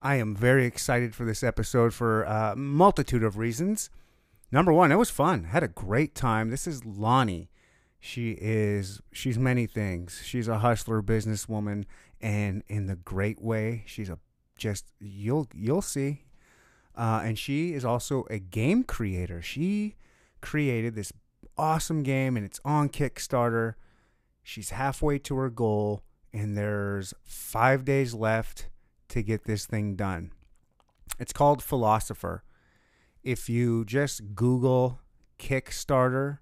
I am very excited for this episode for a multitude of reasons. Number one, it was fun. Had a great time. This is Lonnie. She is she's many things. She's a hustler, businesswoman, and in the great way. She's a just you'll you'll see. Uh, and she is also a game creator. She created this awesome game, and it's on Kickstarter. She's halfway to her goal, and there's five days left to get this thing done. It's called Philosopher. If you just Google Kickstarter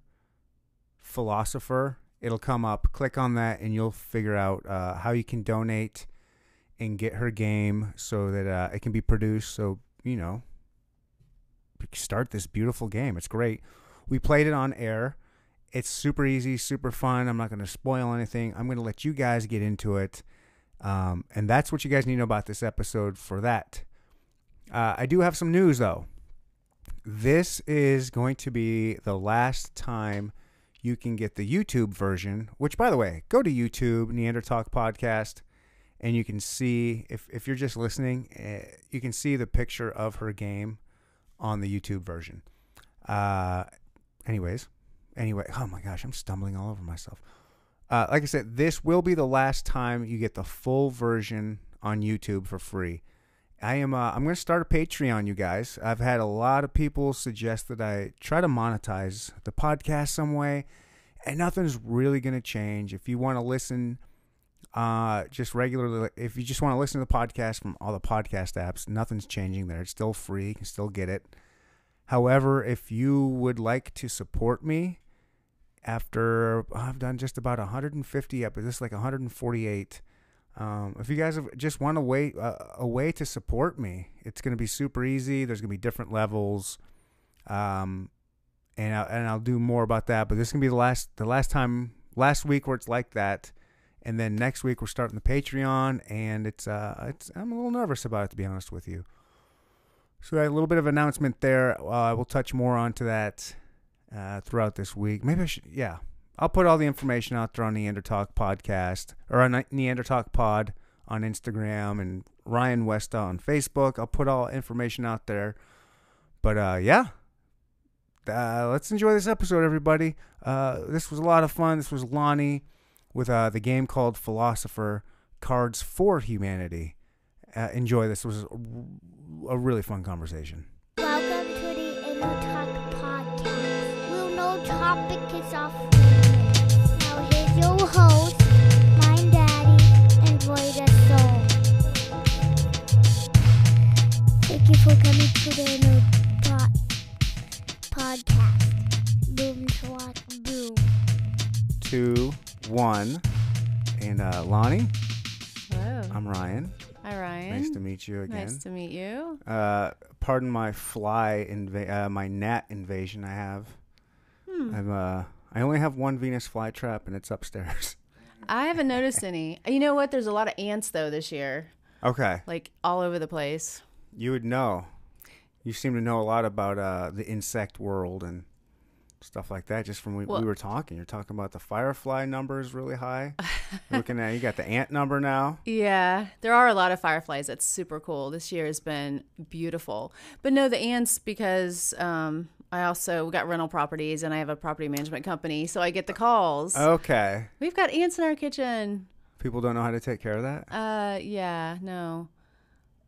Philosopher, it'll come up. Click on that, and you'll figure out uh, how you can donate and get her game so that uh, it can be produced. So, you know, start this beautiful game. It's great. We played it on air. It's super easy, super fun. I'm not going to spoil anything. I'm going to let you guys get into it. Um, and that's what you guys need to know about this episode for that. Uh, I do have some news, though. This is going to be the last time you can get the YouTube version, which, by the way, go to YouTube, Neanderthal Podcast, and you can see, if, if you're just listening, uh, you can see the picture of her game on the YouTube version. Uh, anyways, anyway, oh my gosh, I'm stumbling all over myself. Uh, like I said, this will be the last time you get the full version on YouTube for free. I am. Uh, I'm going to start a Patreon, you guys. I've had a lot of people suggest that I try to monetize the podcast some way, and nothing's really going to change. If you want to listen, uh, just regularly, if you just want to listen to the podcast from all the podcast apps, nothing's changing there. It's still free. You can still get it. However, if you would like to support me, after I've done just about 150 episodes, this is like 148. Um, if you guys have, just want a way uh, a way to support me, it's going to be super easy. There's going to be different levels, um, and I, and I'll do more about that. But this is going to be the last the last time last week where it's like that, and then next week we're starting the Patreon, and it's uh it's I'm a little nervous about it to be honest with you. So a little bit of announcement there. Uh, we'll touch more onto that uh, throughout this week. Maybe I should, yeah. I'll put all the information out there on Neanderthal Podcast or on Neanderthal Pod on Instagram and Ryan Westa on Facebook. I'll put all information out there. But uh, yeah, uh, let's enjoy this episode, everybody. Uh, this was a lot of fun. This was Lonnie with uh, the game called Philosopher Cards for Humanity. Uh, enjoy this. It was a, really fun conversation. Welcome to the Inner topic is off limits. Now here's your host, my daddy, and Roy the Soul. Thank you for coming to the Inner Talk podcast. Boom, swat, boom. Two, one, and uh, Lonnie. Hello. I'm Ryan. Hi, Ryan. Nice to meet you again. Nice to meet you. Uh, pardon my fly inva- uh, my gnat invasion. I have. Hmm. I'm uh, I only have one Venus flytrap, and it's upstairs. I haven't noticed any. You know what? There's a lot of ants though this year, okay, like all over the place. you would know. You seem to know a lot about uh, the insect world and stuff like that. Just from we, Well- we were talking, you're talking about the firefly number is really high. Looking at you got the ant number now. Yeah, there are a lot of fireflies. That's super cool. This year has been beautiful. But no, the ants because um, I also got rental properties and I have a property management company, so I get the calls. Okay, We've got ants in our kitchen. people don't know how to take care of that. Uh, yeah, no.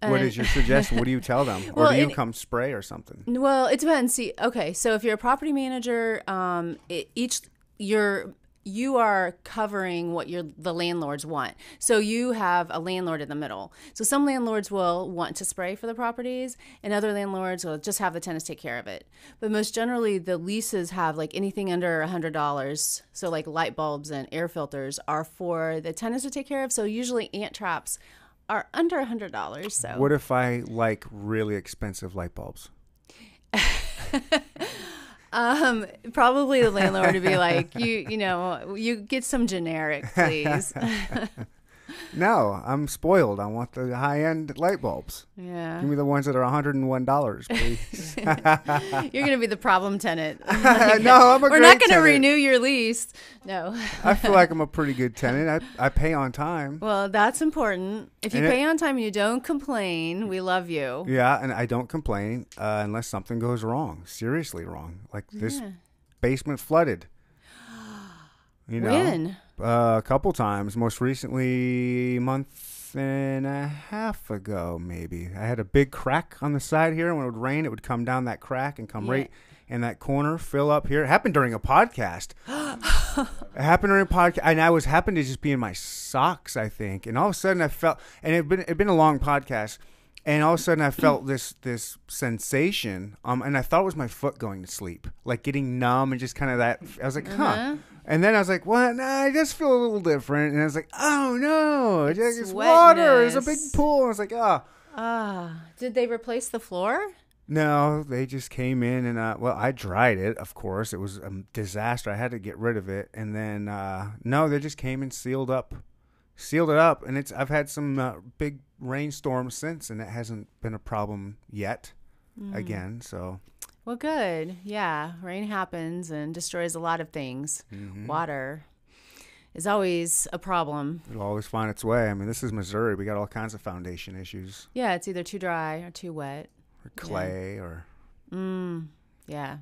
what Uh, is your suggestion? what do you tell them, or Well, do you it- come spray or something? Well, it depends. See, okay, so if you're a property manager, um, it, each you're you are covering what your the landlords want. So you have a landlord in the middle. So some landlords will want to spray for the properties, and other landlords will just have the tenants take care of it. But most generally, the leases have like anything under a hundred dollars. So like light bulbs and air filters are for the tenants to take care of. So usually ant traps are under a hundred dollars. So What if I like really expensive light bulbs? Um, probably the landlord would be like, you, you know, you get some generic, please. no, I'm spoiled. I want the high end light bulbs. Yeah. Give me the ones that are $101, please. You're going to be the problem tenant. no, I'm a We're not going to renew your lease. No. I feel like I'm a pretty good tenant. I, I pay on time. Well, that's important. If you And it- pay on time and you don't complain, we love you. Yeah, and I don't complain uh, unless something goes wrong, seriously wrong. Like this Yeah. basement flooded. You know, When? Uh, a couple times. Most recently, a month and a half ago, maybe. I had a big crack on the side here. When it would rain, it would come down that crack and come Yeah. right in that corner, fill up here. It happened during a podcast. it happened during a podcast, and I was happened to just be in my socks, I think. And all of a sudden, I felt, and it been it been a long podcast. And all of a sudden, I felt this this sensation, um, and I thought it was my foot going to sleep, like getting numb and just kind of that. I was like, huh. Uh-huh. And then I was like, "What? Nah, I just feel a little different." And I was like, "Oh no, it's, It's water. It's a big pool." I was like, "Oh Ah, did they replace the floor? no!" They just came in and uh, well, I dried it. Of course, it was a disaster. I had to get rid of it, and then uh, no, they just came and sealed up, sealed it up. And it's I've had some uh, big rainstorms since, and it hasn't been a problem yet. Mm. Again, so Well, good. Yeah, rain happens and destroys a lot of things. Mm-hmm. Water is always a problem. it'll always find its way. I mean, this is Missouri. We got all kinds of foundation issues, Yeah, it's either too dry or too wet. or clay, or Mm, yeah.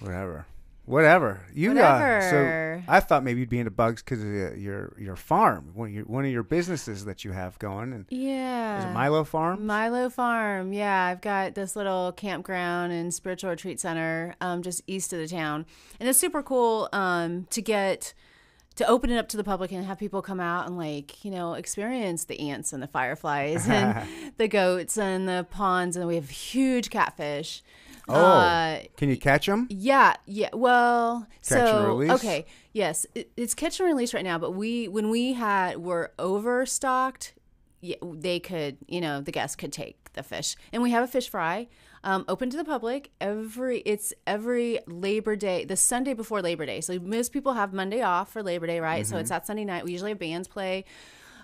Whatever. Whatever. You Uh, Whatever. so I thought maybe you'd be into bugs because of your, your farm, one of your, one of your businesses that you have going. And Yeah. is it Milo Farm? Milo Farm. Yeah, I've got this little campground and spiritual retreat center um, just east of the town. And it's super cool um, to get to open it up to the public and have people come out and like, you know, experience the ants and the fireflies and the goats and the ponds and we have huge catfish. Oh, Uh, can you catch them? yeah, yeah. Well, Catch and so release? okay, yes, it, it's catch and release right now. But we, when we had were overstocked, yeah, they could, you know, the guests could take the fish, and we have a fish fry, um, open to the public every. It's every Labor Day, the Sunday before Labor Day. So most people have Monday off for Labor Day, right? So it's that Sunday night. We usually have bands play.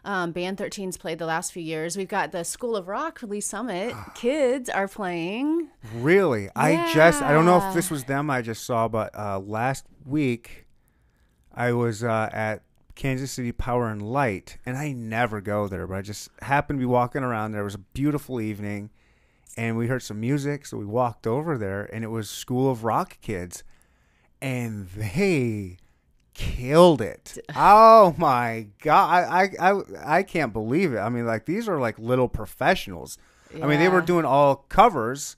Um, Band 13's played the last few years. We've got the School of Rock Lee's Summit. Kids are playing. Really? I just I don't know if this was them I just saw, but uh, last week I was uh, at Kansas City Power and Light, and I never go there, but I just happened to be walking around there. It was a beautiful evening, and we heard some music, so we walked over there, and it was School of Rock kids, and they killed it. Oh my god, I I I, I can't believe it. I mean, like these are like little professionals. I mean, they were doing all covers,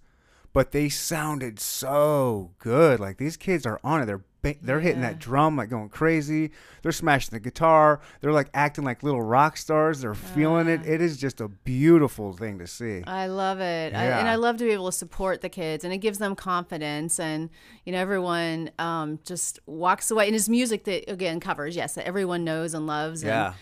but they sounded so good. Like these kids are on it. They're ba- they're hitting that drum like going crazy. They're smashing the guitar. They're like acting like little rock stars. They're feeling it. It is just a beautiful thing to see. I love it. I, Yeah. and I love to be able to support the kids and it gives them confidence and you know everyone um, just walks away and it's music that again covers yes that everyone knows and loves and yeah.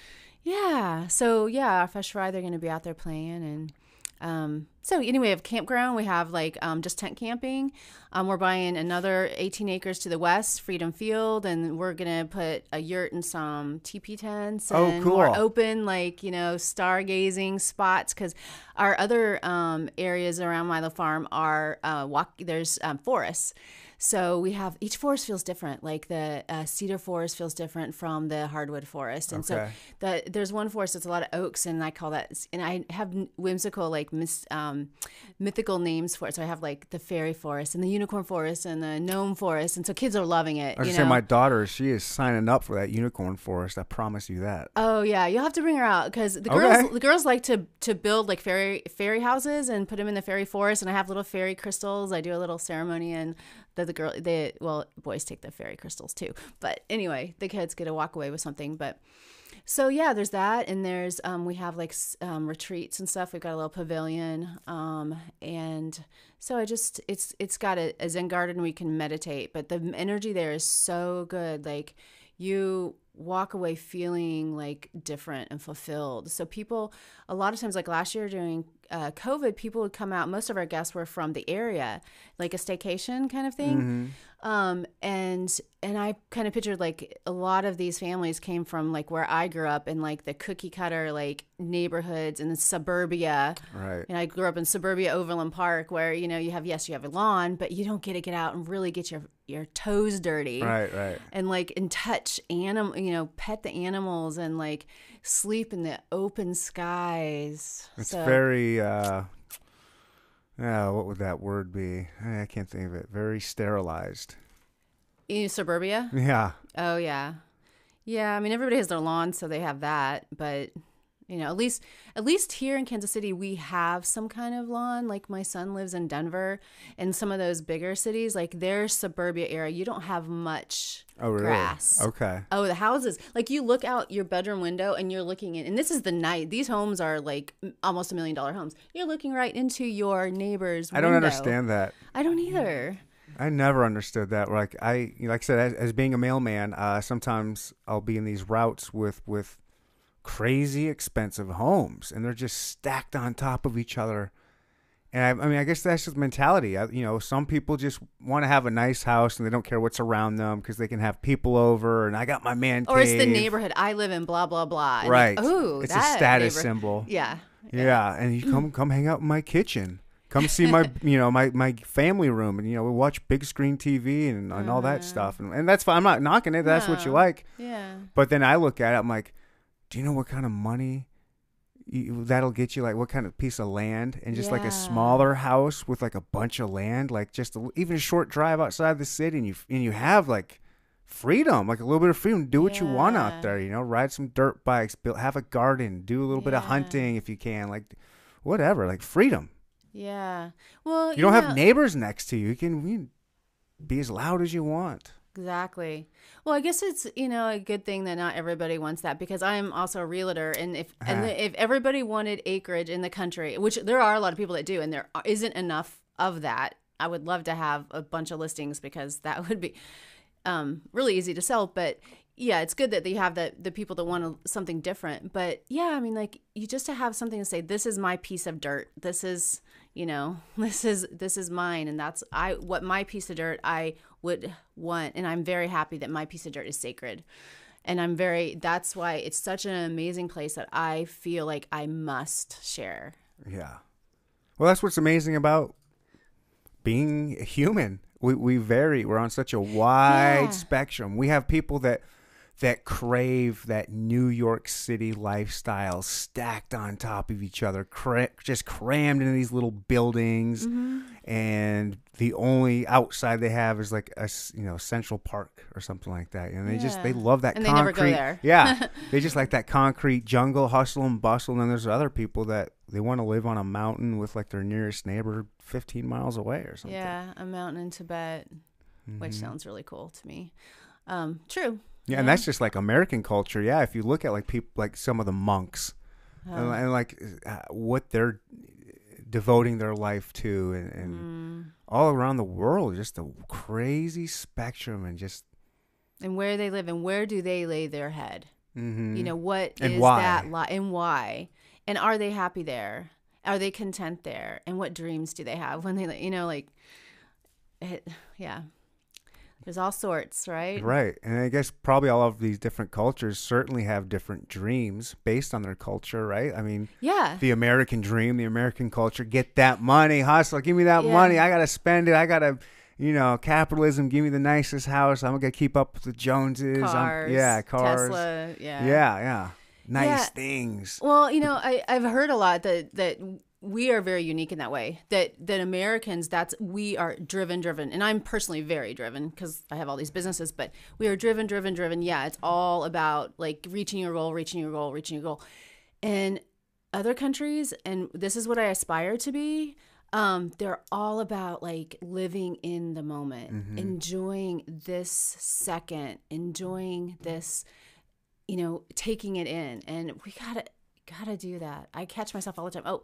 yeah so yeah our Fresh Fry they're going to be out there playing and um, so anyway we have campground we have like um, just tent camping um, we're buying another 18 acres to the west Freedom Field and we're going to put a yurt and some teepee tents Oh, and cool. more open like you know stargazing spots because our other um, areas around Milo Farm are uh, walk. There's um, forests, so we have each forest feels different. Like the uh, cedar forest feels different from the hardwood forest, and Okay. so the there's one forest that's a lot of oaks, and I call that. And I have whimsical like mis, um, mythical names for it. So I have like the fairy forest and the unicorn forest and the gnome forest, and so kids are loving it. I was you just saying, know? my daughter, she is signing up for that unicorn forest. I promise you that. Oh yeah, you'll have to bring her out because the girls Okay. the girls like to to build like fairy fairy houses and put them in the fairy forest. And I have little fairy crystals. I do a little ceremony and the the girl they well boys take the fairy crystals too. But anyway, the kids get to walk away with something. But so yeah, there's that, and there's um, we have like um, retreats and stuff. We've got a little pavilion, um, and so I just it's it's got a, a Zen garden we can meditate, but the energy there is so good. Like you walk away feeling like different and fulfilled. So people, a lot of times, like last year during uh, COVID, people would come out. Most of our guests were from the area, like a staycation kind of thing. Um, and and I kind of pictured like a lot of these families came from like where I grew up in like the cookie cutter like neighborhoods in the suburbia. Right. And I grew up in suburbia Overland Park where, you know, you have yes, you have a lawn, but you don't get to get out and really get your your toes dirty. Right, right. And like and touch animal, you know, pet the animals and like sleep in the open skies. It's So- very uh yeah, what would that word be? Eh, I can't think of it. Very sterilized. in suburbia. Yeah. Oh yeah, yeah. I mean, everybody has their lawn, so they have that. But you know, at least at least here in Kansas City, we have some kind of lawn. Like my son lives in Denver, and some of those bigger cities, like their suburbia area, you don't have much Oh really? grass. Okay. Oh, the houses. Like you look out your bedroom window and you're looking in, and this is the night. These homes are like almost a million dollar homes. You're looking right into your neighbor's. I don't understand that. I don't either. I never understood that. Like I, like I said, as, as being a mailman, uh, sometimes I'll be in these routes with with crazy expensive homes, and they're just stacked on top of each other. And I, I mean, I guess that's just mentality. I, you know, some people just want to have a nice house and they don't care what's around them because they can have people over. And I got my man Or it's the neighborhood I live in. Blah blah blah. Right? Like, Ooh, it's a status symbol. Yeah. Yeah, and you come come hang out in my kitchen. Come see my you know my my family room, and you know we watch big screen TV and, and all that uh-huh. stuff, and, and that's fine. I'm not knocking it. That's what you like. Yeah. But then I look at it, I'm like, do you know what kind of money you, that'll get you? Like what kind of piece of land, and just like a smaller house with like a bunch of land, like just a, even a short drive outside the city, and you and you have like freedom, like a little bit of freedom. Do what you want out there. You know, ride some dirt bikes, build, have a garden, do a little bit of hunting if you can, like whatever, like freedom. Yeah. Well, You don't know- have neighbors next to you. You can, you can be as loud as you want. Exactly. Well, I guess it's you know a good thing that not everybody wants that because I'm also a realtor, and if and Uh-huh. if everybody wanted acreage in the country, which there are a lot of people that do, and there isn't enough of that, I would love to have a bunch of listings because that would be um, really easy to sell. But yeah, it's good that you have the the people that want a, something different. But yeah, I mean, like you just to have something to say. This is my piece of dirt. This is you know this is this is mine, and that's I what my piece of dirt I would want, and I'm very happy that my piece of dirt is sacred. And I'm very, that's why it's such an amazing place that I feel like I must share. Yeah. Well, that's what's amazing about being human. We we vary. We're on such a wide Yeah. spectrum. We have people that that crave that New York City lifestyle stacked on top of each other, cra- just crammed into these little buildings, Mm-hmm. and the only outside they have is like a you know Central Park or something like that. And they just they love that And they concrete. never go there. Yeah, they just like that concrete jungle hustle and bustle. And then there's other people that they want to live on a mountain with like their nearest neighbor 15 miles away or something. Yeah, a mountain in Tibet, which Mhm. sounds really cool to me. Um, true. Yeah, and that's just like American culture. Yeah, if you look at like people, like some of the monks, and, and like uh, what they're devoting their life to, and, and mm, all around the world, just a crazy spectrum, and just and where they live and where do they lay their head? mhm. You know, what is And why? that li- and why? And are they happy there? Are they content there? And what dreams do they have when they, you know, like, it, yeah. There's all sorts, right? Right. And I guess probably all of these different cultures certainly have different dreams based on their culture, right? I mean, Yeah. the American dream, the American culture, get that money, hustle, give me that Yeah. money. I got to spend it. I got to, you know, capitalism, give me the nicest house. I'm going to keep up with the Joneses. I'm- yeah, cars. Tesla. Yeah. Yeah, yeah. Nice Yeah. things. Well, you know, I, I've heard a lot that that we are very unique in that way. That that Americans, that's we are driven, driven, and I'm personally very driven because I have all these businesses. But we are driven, driven, driven. Yeah, it's all about like reaching your goal, reaching your goal, reaching your goal. And other countries, and this is what I aspire to be. Um, they're all about like living in the moment, enjoying this second, enjoying this you know, taking it in. And we gotta gotta do that. I catch myself all the time. Oh,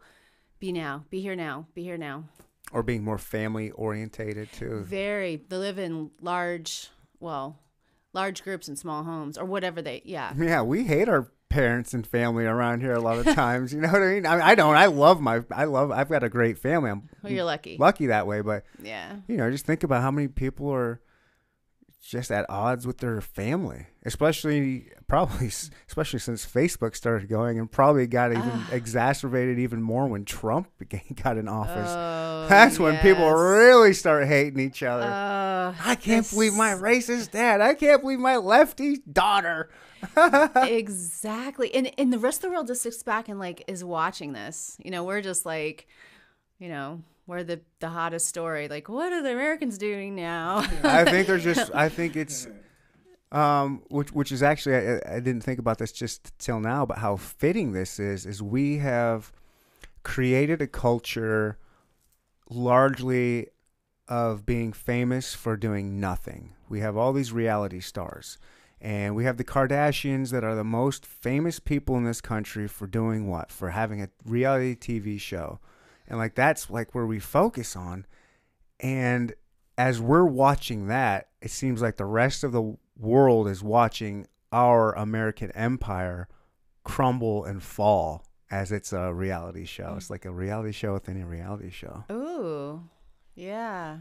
be now, be here now, be here now. Or being more family orientated too. Very they live in large well, large groups in small homes or whatever they yeah. Yeah, we hate our parents and family around here a lot of times. You know what I mean? I, I don't. I love my. I love. I've got a great family. I'm Well, you're lucky. lucky that way. But Yeah. you know, just think about how many people are just at odds with their family, especially probably especially since Facebook started going and probably got even Ah. exacerbated even more when Trump began, got in office. Oh, That's when people really start hating each other. Uh, I can't this- believe my racist dad. I can't believe my lefty daughter. exactly and and the rest of the world just sits back and like is watching this you know we're just like you know we're the the hottest story like what are the americans doing now I think there's just. I think it's, um, which which is actually I, I didn't think about this just till now, but how fitting this is is we have created a culture largely of being famous for doing nothing. We have all these reality stars. And we have the Kardashians that are the most famous people in this country for doing what? For having a reality TV show. And like that's like where we focus on. And as we're watching that, it seems like the rest of the world is watching our American empire crumble and fall as it's a reality show. It's like a reality show within a reality show. Ooh, yeah.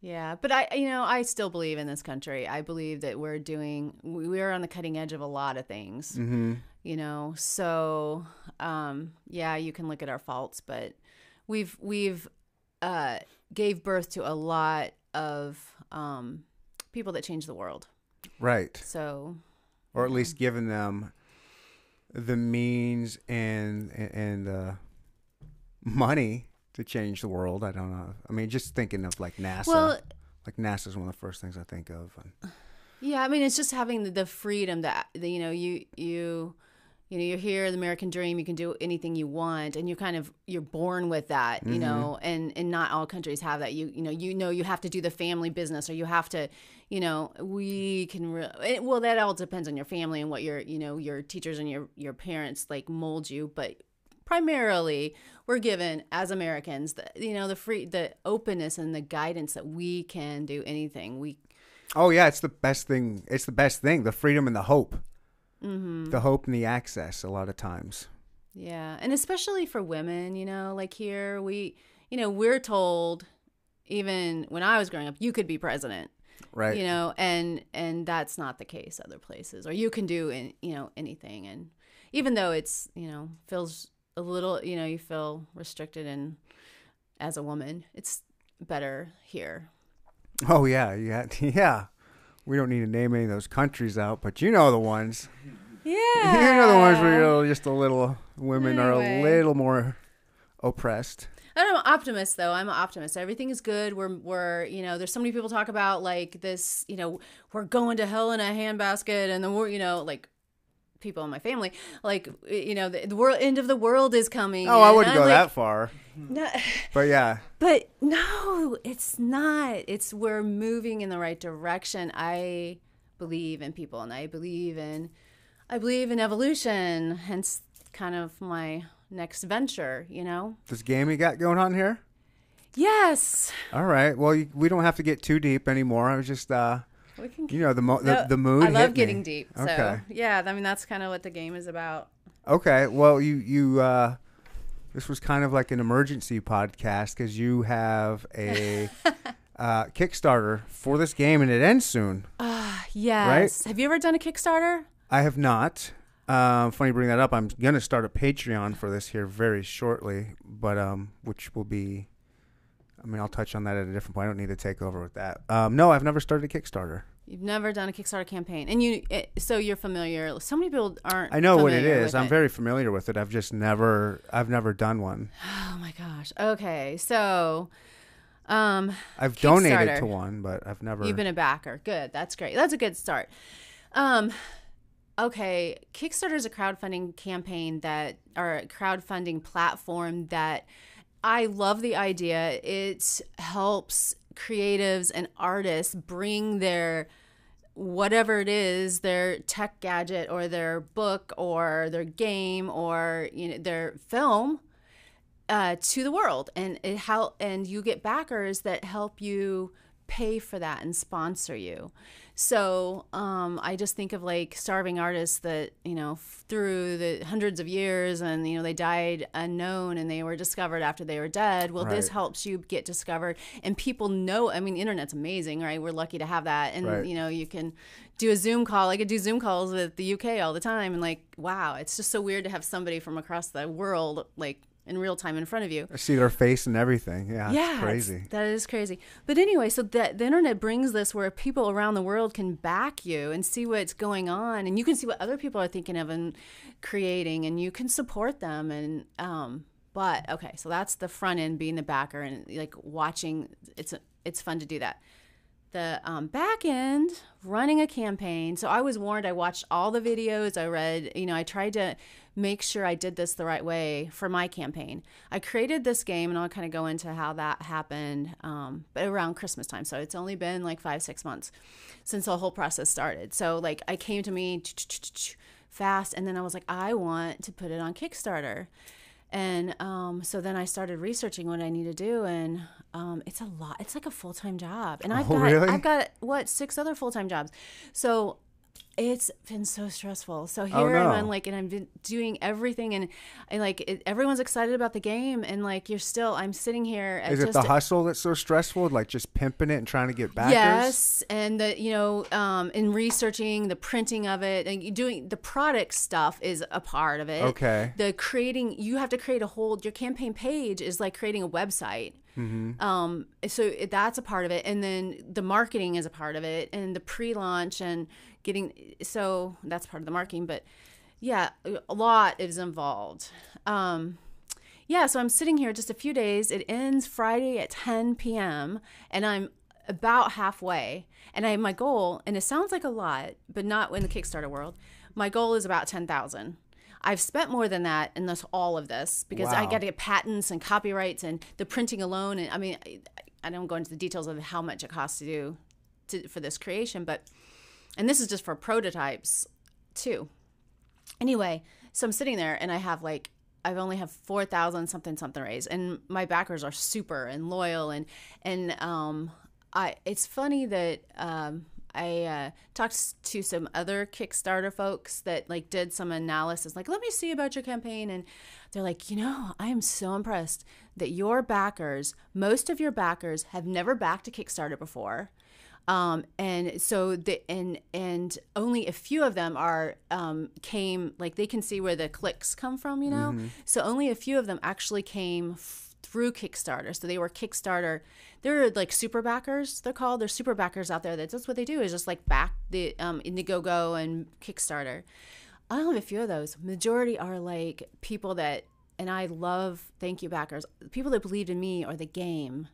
Yeah, but I, you know, I still believe in this country. I believe that we're doing, we- we're on the cutting edge of a lot of things, Mm-hmm. you know. So, um, yeah, you can look at our faults, but we've we've uh, gave birth to a lot of um, people that change the world. Right. So, Or at least giving them the means and and uh, money to change the world. I don't know. I mean, just thinking of like NASA. well, like NASA is one of the first things I think of. Yeah, I mean, it's just having the, the freedom that you know you you you know you're here, the American dream. You can do anything you want, and you're kind of you're born with that, you mm-hmm. know. And and not all countries have that. You you know you know you have to do the family business, or you have to, you know, we can. Re- well, that all depends on your family and what your you know your teachers and your your parents like mold you, but primarily we're given as americans the you know the free the openness and the guidance that we can do anything we oh yeah, it's the best thing. It's the best thing. The freedom and the hope. Mm-hmm. The hope and the access. A lot of times. Yeah, and especially for women, you know, like here we, you know, we're told even when I was growing up, you could be president, Right. you know, and and that's not the case other places, or you can do, in, you know, anything, and even though it's, you know, feels a little, you know, you feel restricted and as a woman, it's better here. Oh yeah, yeah, yeah. We don't need to name any of those countries out, but you know the ones. Yeah, You know the ones where you're just a little women are a little more oppressed. I'm an optimist though. I'm an optimist. Everything is good. We're we're you know, there's so many people talk about like this, you know, we're going to hell in a handbasket and the war, you know, like people in my family, like you know, the, the world end of the world is coming. Oh, I wouldn't go like, that far, No, but yeah, but no, it's not. It's we're moving in the right direction. I believe in people and I believe in I believe in evolution, hence kind of my next venture, you know? this game you got going on here. Yes. All right. Well, you, we don't have to get too deep anymore. I was just, uh, We can you know, the mo- the, the mood. I love hit me. getting deep. So Okay. yeah, I mean that's kind of what the game is about. Okay. Well, you you uh, this was kind of like an emergency podcast because you have a uh, Kickstarter for this game and it ends soon. Uh yes. Right? Have you ever done a Kickstarter? I have not. Um, funny you bring that up. I'm gonna start a Patreon for this here very shortly, but um, which will be. I mean, I'll touch on that at a different point. I don't need to take over with that. Um, no, I've never started a Kickstarter. You've never done a Kickstarter campaign, and you it, so you're familiar. So many people aren't. I know what it is. I'm it. very familiar with it. I've just never. I've never done one. Oh my gosh. Okay, so um, I've donated to one, but I've never. you've been a backer. Good. That's great. That's a good start. Um, okay, Kickstarter is a crowdfunding campaign that, or a crowdfunding platform that I love the idea. It helps creatives and artists bring their whatever it is their tech gadget or their book or their game or you know their film uh, to the world and it help and you get backers that help you pay for that and sponsor you. So um, I just think of like starving artists that you know f- through the hundreds of years and you know they died unknown and they were discovered after they were dead. Well, this helps you get discovered and people know. I mean, the internet's amazing, right? We're lucky to have that, and Right. you know you can do a Zoom call. I could do Zoom calls with the UK all the time, and like wow, it's just so weird to have somebody from across the world like in real time in front of you. I see their face and everything. Yeah, Yeah, crazy. that is crazy. But anyway, so that the internet brings this where people around the world can back you and see what's going on, and you can see what other people are thinking of and creating, and you can support them. And um, but okay, so that's the front end being the backer and like watching. It's it's fun to do that. The um, back end running a campaign. So I was warned. I watched all the videos. I read. You know, I tried to make sure I did this the right way for my campaign. I created this game, and I'll kind of go into how that happened. Um, but around Christmas time, so it's only been like five six months since the whole process started. So like I came to me fast, and then I was like, I want to put it on Kickstarter. And um, so then I started researching what I need to do, and um, it's a lot. It's like a full time job, and I've Oh, got really? I've got what six other full time jobs. So it's been so stressful. So here Oh, no. I'm like, and I've been doing everything, and and like it, everyone's excited about the game, and like you're still. I'm sitting here. At Is it the hustle that's so stressful? Like just pimping it and trying to get backers? Yes, and the you know, um, in researching the printing of it and doing the product stuff is a part of it. Okay. The creating, you have to create a whole. Your campaign page is like creating a website. Mm-hmm. Um, so it- that's a part of it, and then the marketing is a part of it, and the pre-launch and getting. So that's part of the marketing, but yeah, a lot is involved. Um, yeah, so I'm sitting here just a few days. It ends Friday at 10 p.m. and I'm about halfway. And I have my goal, and it sounds like a lot, but not in the Kickstarter world. My goal is about 10,000. I've spent more than that in this all of this because I got to get patents and copyrights and the printing alone. And I mean, I, I don't go into the details of how much it costs to do to, for this creation, but and this is just for prototypes too. Anyway so i'm sitting there and i have like i've only have 4000 something something raised and my backers are super and loyal and and um i it's funny that um I uh, talked to some other Kickstarter folks that like did some analysis, like, let me see about your campaign, and they're like, you know, I am so impressed that your backers, most of your backers, have never backed a Kickstarter before um, and so the and and only a few of them are um, came like they can see where the clicks come from you know? So only a few of them actually came f- through kickstarter. So they were kickstarter they're like super backers they're called. They're super backers out there that's, that's what they do is just like back the um, indiegogo and kickstarter. I only have a few of those. Majority are like people that and i love thank you backers people that believed in me or the game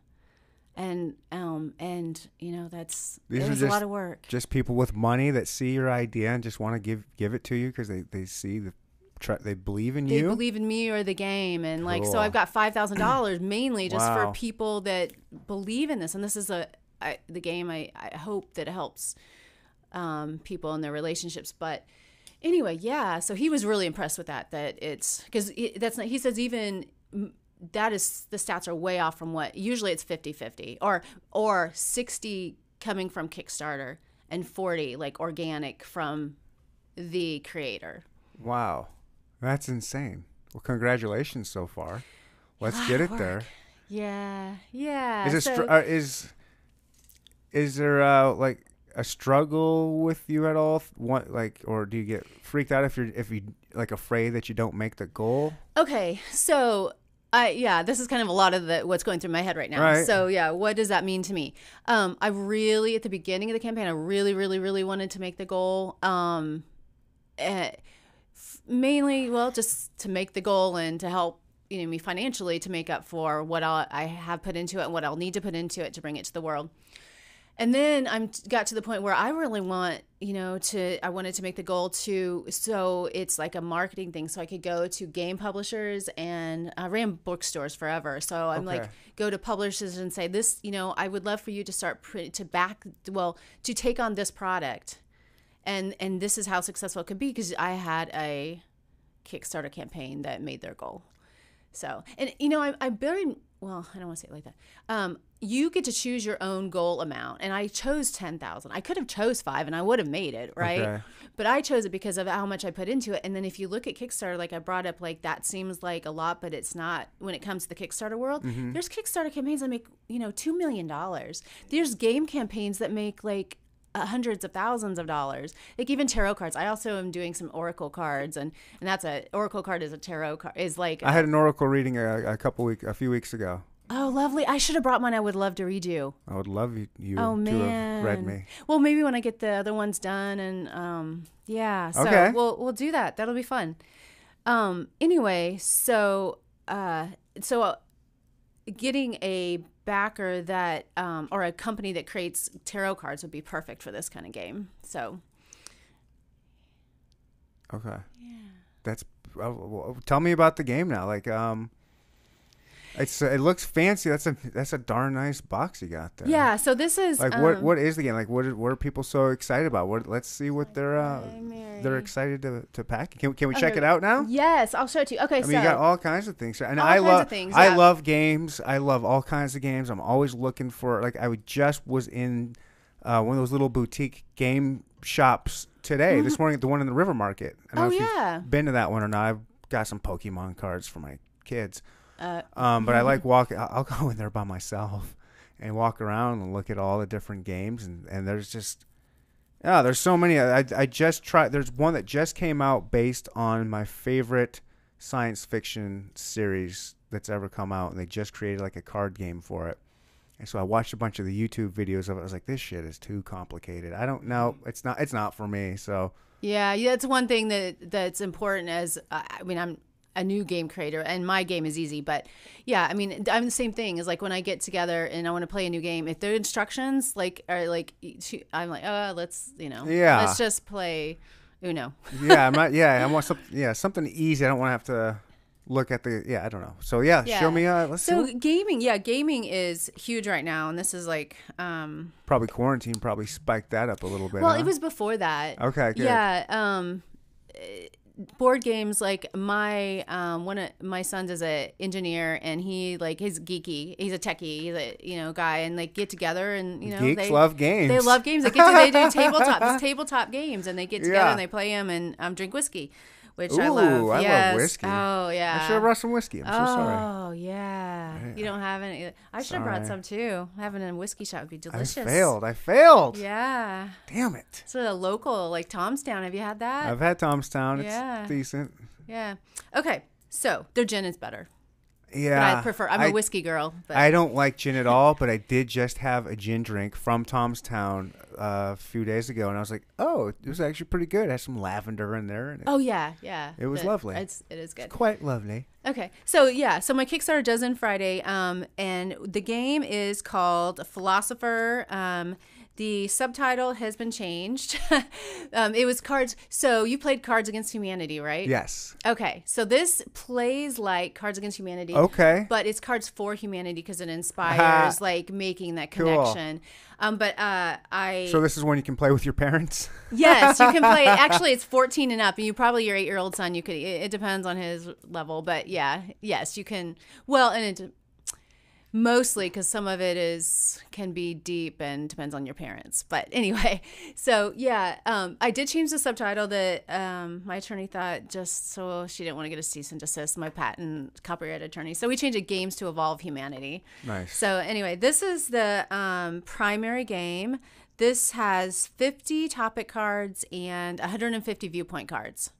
and um and you know that's These was a lot of work Just people with money that see your idea and just want to give give it to you because they, they see the try, they believe in they you. believe in me or the game and like so i've got $5000 mainly just Wow. for people that believe in this and this is a I, the game I, I hope that it helps um, people in their relationships but anyway yeah so he was really impressed with that that it's because that's not he says even that is the stats are way off from what usually it's 50-50 or or 60 coming from kickstarter and 40 like organic from the creator Wow, that's insane. Well, congratulations so far. Let's get it there. yeah yeah Is it so- str- uh, is is there uh, like a struggle with you at all? What like, or do you get freaked out if you're if you like afraid that you don't make the goal? Okay, so I yeah, this is kind of a lot of the what's going through my head right now. Right. So yeah, what does that mean to me? Um, I really at the beginning of the campaign, I really, really, really wanted to make the goal. Um, eh, f- mainly, well, just to make the goal and to help you know me financially to make up for what I'll, I have put into it and what I'll need to put into it to bring it to the world. And then I'm got to the point where I really want, you know, to I wanted to make the goal to so it's like a marketing thing. So I could go to game publishers and I ran bookstores forever. So I'm like go to publishers and say this, you know, I would love for you to start print to back well to take on this product, and and this is how successful it could be because I had a Kickstarter campaign that made their goal. So, and you know, I, I've been well, I don't want to say it like that. Um, you get to choose your own goal amount, and I chose ten thousand. I could have chose five, and I would have made it right. Okay. But I chose it because of how much I put into it. And then if you look at Kickstarter, like I brought up, like that seems like a lot, but it's not when it comes to the Kickstarter world. Mm-hmm. There's Kickstarter campaigns that make you know two million dollars. There's game campaigns that make like uh, hundreds of thousands of dollars. Like even tarot cards. I also am doing some oracle cards, and and that's a oracle card is a tarot card is like I had an oracle reading a, a couple week, a few weeks ago. Oh lovely. I should have brought mine. I would love to read you. I would love you, you Oh to man, have read me. Well, maybe when I get the other ones done, and um, yeah, so Okay. we'll we'll do that. That'll be fun. Um, anyway, so uh, so uh, getting a backer that um, or a company that creates tarot cards would be perfect for this kind of game. So Okay. Yeah. That's. Uh, well, tell me about the game now. Like, um, it's it looks fancy. That's a that's a darn nice box you got there. yeah, so this is Like what um, what is the game? Like what are, what are people so excited about? What let's see what they're uh, they're excited to to pack. Can can we check Okay. it out now? Yes, I'll show it to you. Okay, I so mean, you got all kinds of things, and All I love things, I love games. I love all kinds of games. I'm always looking for like I would just was in uh, one of those little boutique game shops today this morning, the one in the River Market. I don't Mm-hmm. Oh, know if yeah. you've been to that one or not. I've got some Pokemon cards for my kids, uh, um, but I like walking. I'll go in there by myself and walk around and look at all the different games, and and there's just yeah, there's so many. I I just tried. There's one that just came out based on my favorite science fiction series that's ever come out, and they just created like a card game for it. And so I watched a bunch of the YouTube videos of it. I was like, this shit is too complicated. I don't know. It's not. It's not for me. So Yeah, yeah, that's one thing that that's important. As uh, I mean, I'm a new game creator, and my game is easy. But yeah, I mean, I'm the same thing. Is like when I get together and I want to play a new game. If their instructions like are like, I'm like, uh, let's you know, Yeah. let's just play Uno. yeah, I'm not. Yeah, I want something. Yeah, something easy. I don't want to have to look at the. Yeah, I don't know. So yeah, Yeah. show me. Uh, let's see. So what- gaming, yeah, gaming is huge right now, and this is like, um, probably quarantine probably spiked that up a little bit. well, huh? it was before that. Okay, good. Yeah. Um, eh, board games like my um one of my sons is a engineer and he like he's geeky he's a techie he's a you know guy and like get together and you know Geeks they love games. they love games they get to, they do tabletop tabletop games and they get together Yeah. and they play them and um drink whiskey which Ooh, I love I love whiskey. oh yeah I should have brought some whiskey. I'm so sorry. Oh yeah, you don't have any. I should have brought some too. Having a whiskey shot would be delicious. I failed. I failed. Yeah, Damn it. So a local like Tom's Town. Have you had that? I've had Tom's Town. It's Yeah. decent. Yeah. Okay. So their gin is better. Yeah. But I prefer. I'm a whiskey girl. But I don't like gin at all, but I did just have a gin drink from Tom's Town uh, a few days ago, and I was like, "Oh, it was actually pretty good. It had some lavender in there, and it, oh yeah, yeah. It was The- lovely. It's it is good. quite lovely." Okay. So yeah. So my Kickstarter does end Friday. Um, and the game is called Philosopher. Um. The subtitle has been changed. um, it was cards. So you played Cards Against Humanity, right? Yes. Okay, so this plays like Cards Against Humanity. Okay. But it's Cards for Humanity because it inspires like making that Cool. connection. Um, but uh, I So this is when you can play with your parents. yes, you can play. Actually, it's 14 and up, and you probably your eight year old son. You could. It, it depends on his level, but yeah, yes, you can. Well, and it mostly because some of it is can be deep and depends on your parents. But anyway, so yeah, um, I did change the subtitle that um, my attorney thought just so she didn't want to get a cease and desist. My patent copyright attorney, so we changed it games to evolve humanity. Nice. So anyway, this is the um, primary game. This has 50 topic cards and 150 viewpoint cards.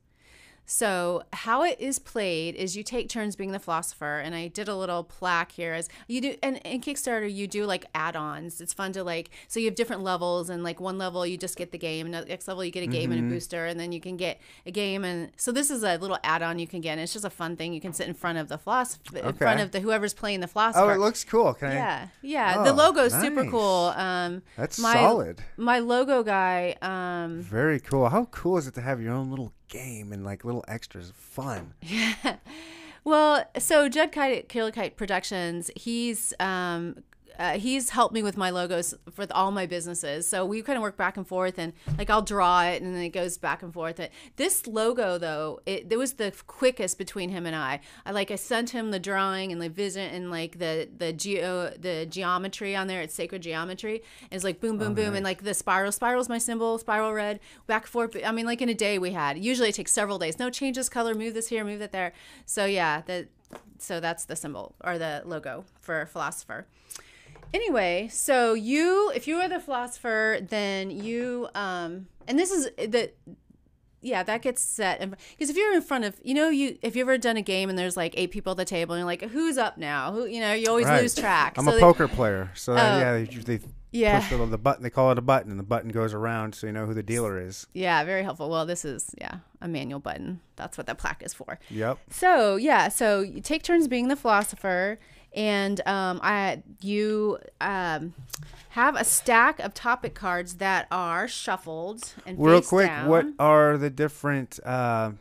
So how it is played is you take turns being the philosopher, and I did a little plaque here as you do. And in Kickstarter, you do like add-ons. It's fun to like so you have different levels, and like one level you just get the game, and the next level you get a game and a booster, and then you can get a game. And so this is a little add-on you can get. And it's just a fun thing. You can sit in front of the philosopher, in front of the whoever's playing the philosopher. Oh, it looks cool. Can I? Yeah, yeah. Oh, the logo's super cool. Um, That's my, solid. My logo guy. Um, Very cool. How cool is it to have your own little game and like little extras? Fun. Yeah. Well, so Judd Kite at Killer Kite Productions, he's um, uh, he's helped me with my logos for all my businesses. So we kind of work back and forth, and like I'll draw it, and then it goes back and forth. And this logo though, it, it was the quickest between him and I. I like I sent him the drawing and the vision and like the the geo the geometry on there. It's sacred geometry. It's like boom boom boom, and like the spiral. Spiral's my symbol. Spiral red back and forth. I mean, like in a day we had. Usually it takes several days. No changes color. Move this here. Move that there. So yeah, that so that's the symbol or the logo for philosopher anyway so you if you are the philosopher then you um and this is the yeah that gets set because if you're in front of you know you if you've ever done a game and there's like eight people at the table and you're like who's up now who you know you always Right. lose track I'm So a they- poker player, so Oh. yeah, they, they Yeah. push the, the button. They call it a button, and the button goes around, so you know who the dealer is. yeah very helpful well this is yeah a manual button that's what that plaque is for Yep. So yeah, so you take turns being the philosopher, and um, I you um, have a stack of topic cards that are shuffled and Real quick, down. what are the different uh,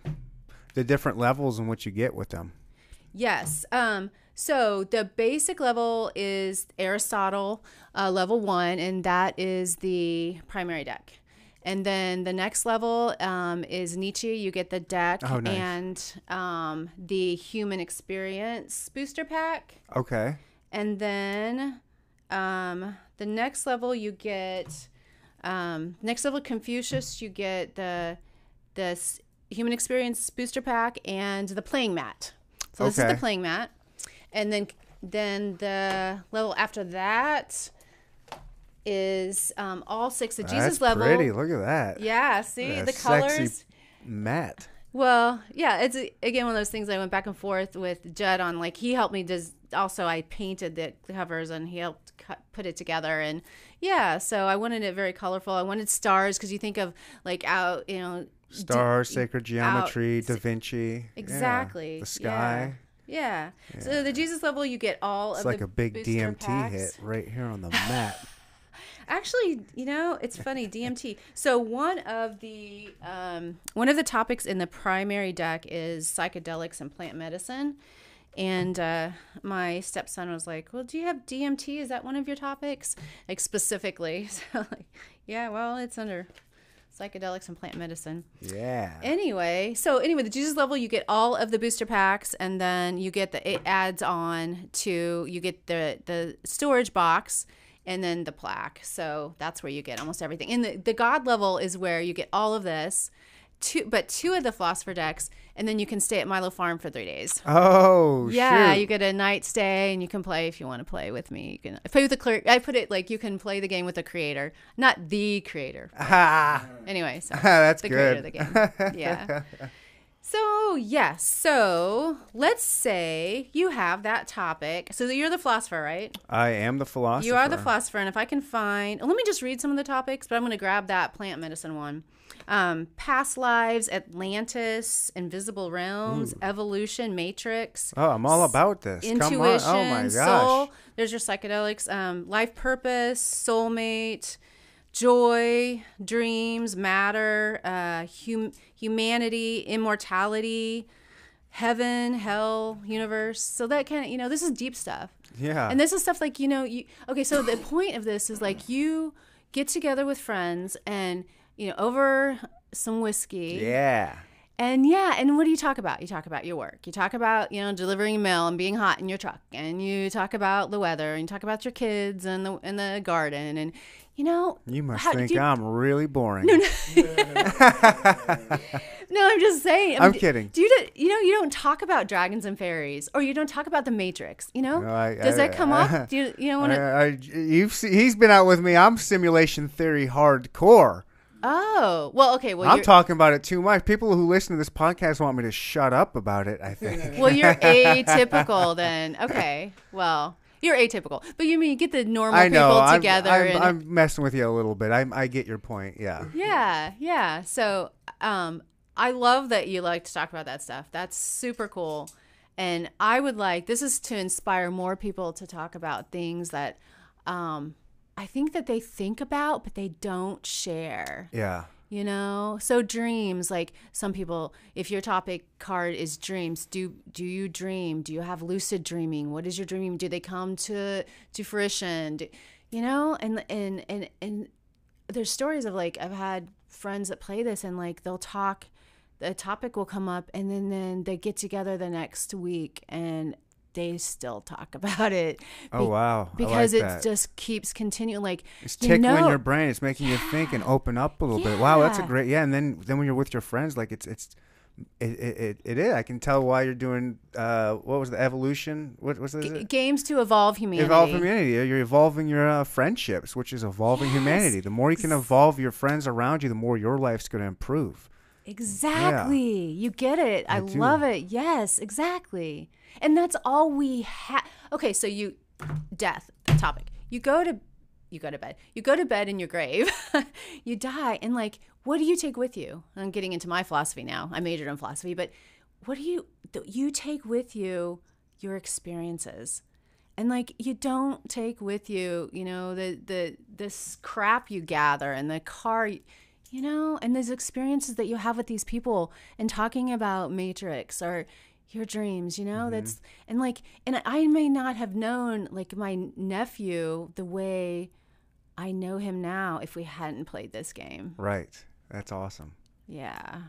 the different levels in which you get with them? Yes. Um, so the basic level is Aristotle uh, level one, and that is the primary deck. And then the next level um, is Nietzsche. You get the deck Oh, nice. and um, the human experience booster pack. Okay. And then um, the next level you get um, next level Confucius. You get the the human experience booster pack and the playing mat. So this is the playing mat, and then then the level after that is um, all six. The Jesus That's level. pretty. Look at that. Yeah, see Yeah, the sexy colors. Mat. Well, yeah, it's again one of those things I went back and forth with Judd on. Like he helped me. Does also I painted the covers and he helped cut, put it together. And yeah, so I wanted it very colorful. I wanted stars because you think of like out, you know, d- Stars, sacred geometry, Da s- Vinci. Yeah, exactly The sky. Yeah. So the Jesus level, you get all It's of like a big DMT packs. hit right here on the mat. Actually, you know, it's funny DMT. So one of the um, one of the topics in the primary deck is psychedelics and plant medicine, and uh, my stepson was like, "Well, do you have DMT? Is that one of your topics?" Like specifically, so like, yeah, well, it's under psychedelics and plant medicine. Yeah. Anyway, so anyway, the Jesus level, you get all of the booster packs, and then you get the it adds on to you get the the storage box, and then the plaque. So that's where you get almost everything. And the the God level is where you get all of this. Two, but two of the philosopher decks, and then you can stay at Milo Farm for three days. oh, Yeah, shoot. you get a night stay, and you can play if you want to play with me. You can play with the clerk. I put it like you can play the game with the creator, not the creator. Ah, Anyway, so that's the creator of good. the game. Yeah. So yes, so let's say you have that topic. So you're the philosopher, right? I am the philosopher. You are the philosopher, and if I can find, let me just read some of the topics. But I'm going to grab that plant medicine one. Um, past lives, Atlantis, invisible realms, evolution, matrix, Oh, I'm all about this. intuition, Come on. Oh my gosh. soul. There's your psychedelics, um, life purpose, soulmate, joy, dreams, matter, uh, hum- humanity, immortality, heaven, hell, universe. So that kind of, you know, this is deep stuff. Yeah. And this is stuff like, you know, you okay, so the point of this is like you get together with friends and, you know, over some whiskey. yeah. And yeah, and what do you talk about? You talk about your work. You talk about, you know, delivering mail and being hot in your truck. And you talk about the weather and you talk about your kids and the and the garden and you know, You must how- think you- I'm really boring. no, I'm just saying. I mean, I'm kidding. Do you, you know, you don't talk about dragons and fairies, or you don't talk about the Matrix. You know, No, I- does I- that come up? Do you, you know, want to? I, I, you've se- he's been out with me. I'm simulation theory hardcore. Oh, well, okay. Well, I'm talking about it too much. People who listen to this podcast want me to shut up about it. I think. well, you're atypical then. Okay, well, you're atypical, but you mean you get the normal I know. people I'm, together I'm, and I'm messing with you a little bit. I, I get your point. Yeah. Yeah, yeah. So, um, I love that you like to talk about that stuff. That's super cool. And I would like this is to inspire more people to talk about things that um, I think that they think about but they don't share. Yeah. You know? So dreams like some people if your topic card is dreams do do you dream? Do you have lucid dreaming? What is your dream? Do they come to to fruition? Do, you know? And and and and there's stories of like i've had friends that play this and like they'll talk a topic will come up and then then they get together the next week and they still talk about it Oh, wow. I because like it that. just keeps continuing like It's you tickling know- your brain. It's making you think and open up a little bit. Wow, that's a Yeah. great yeah. And then then when you're with your friends, like it's it's it it, it, it is. I can tell why you're doing uh what was the evolution? What was G- it? games to evolve humanity. Evolve humanity. You're evolving your uh, friendships, which is evolving humanity. The more you can evolve your friends around you, the more your life's going to improve. Exactly. You get it. I, I do. love it. Yes, exactly. And that's all we have. Okay, so you death topic. You go to you go to bed. You go to bed in your grave. you die and like what do you take with you? I'm getting into my philosophy now. I majored in philosophy, but what do you you take with you your experiences? and like you don't take with you you know the the this crap you gather and the car you know and those experiences that you have with these people and talking about matrix or your dreams you know mm-hmm. that's and like and i may not have known like my nephew the way i know him now if we hadn't played this game Right. That's awesome. yeah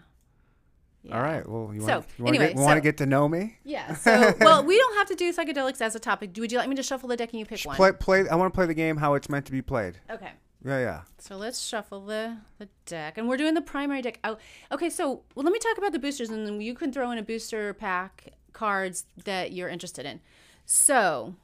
All right. Well, you So, want to anyway, get, to so- get to know me? yeah so well we don't have to do psychedelics as a topic would you like me to shuffle the deck and you pick one Play play. I want to play the game how it's meant to be played. okay Yeah, yeah. So let's shuffle the, the deck. And we're doing the primary deck. Oh, okay. So well, let me talk about the boosters, and then you can throw in a booster pack cards that you're interested in. So,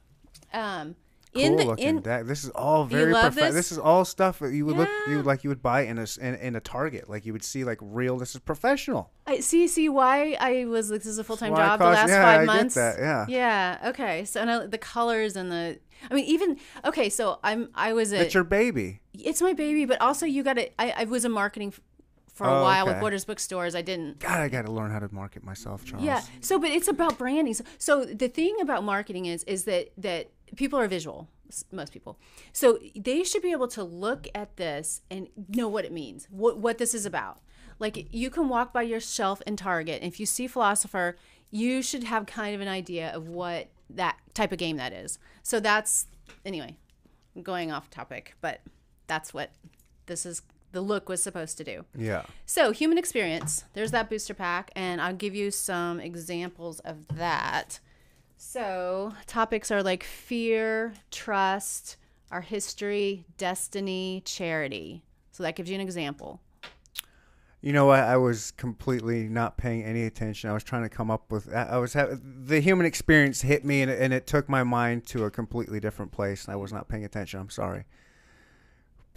um, in cool the looking in deck. This is all very love prof- this? this? is all stuff that you would look you Yeah. like you would buy in a in, in a Target. Like you would see like real. This is professional. I see see why I was like this is a full time job the last yeah, five I get months. that, yeah. Yeah. Okay. So and I, the colors and the I mean even okay. So I'm I was a. It's your baby. it's my baby, but also you got to. I, I was a marketing for a Oh, while with. Borders bookstores. I didn't God, I got to learn how to market myself, Charles. Yeah. So, but it's about branding. So, so the thing about marketing is is that that people are visual. Most people, so they should be able to look at this and know what it means, what what this is about. Like you can walk by your shelf in Target, if you see philosopher, you should have kind of an idea of what that type of game that is. So that's anyway, going off topic, but that's what this is. The look was supposed to do. Yeah. So, human experience, there's that booster pack, and I'll give you some examples of that. So, topics are like fear, trust, our history, destiny, charity. So, that gives you an example. You know what? I was completely not paying any attention. I was trying to come up with. I I was the human experience hit me, and it, and it took my mind to a completely different place. And I was not paying attention. I'm sorry.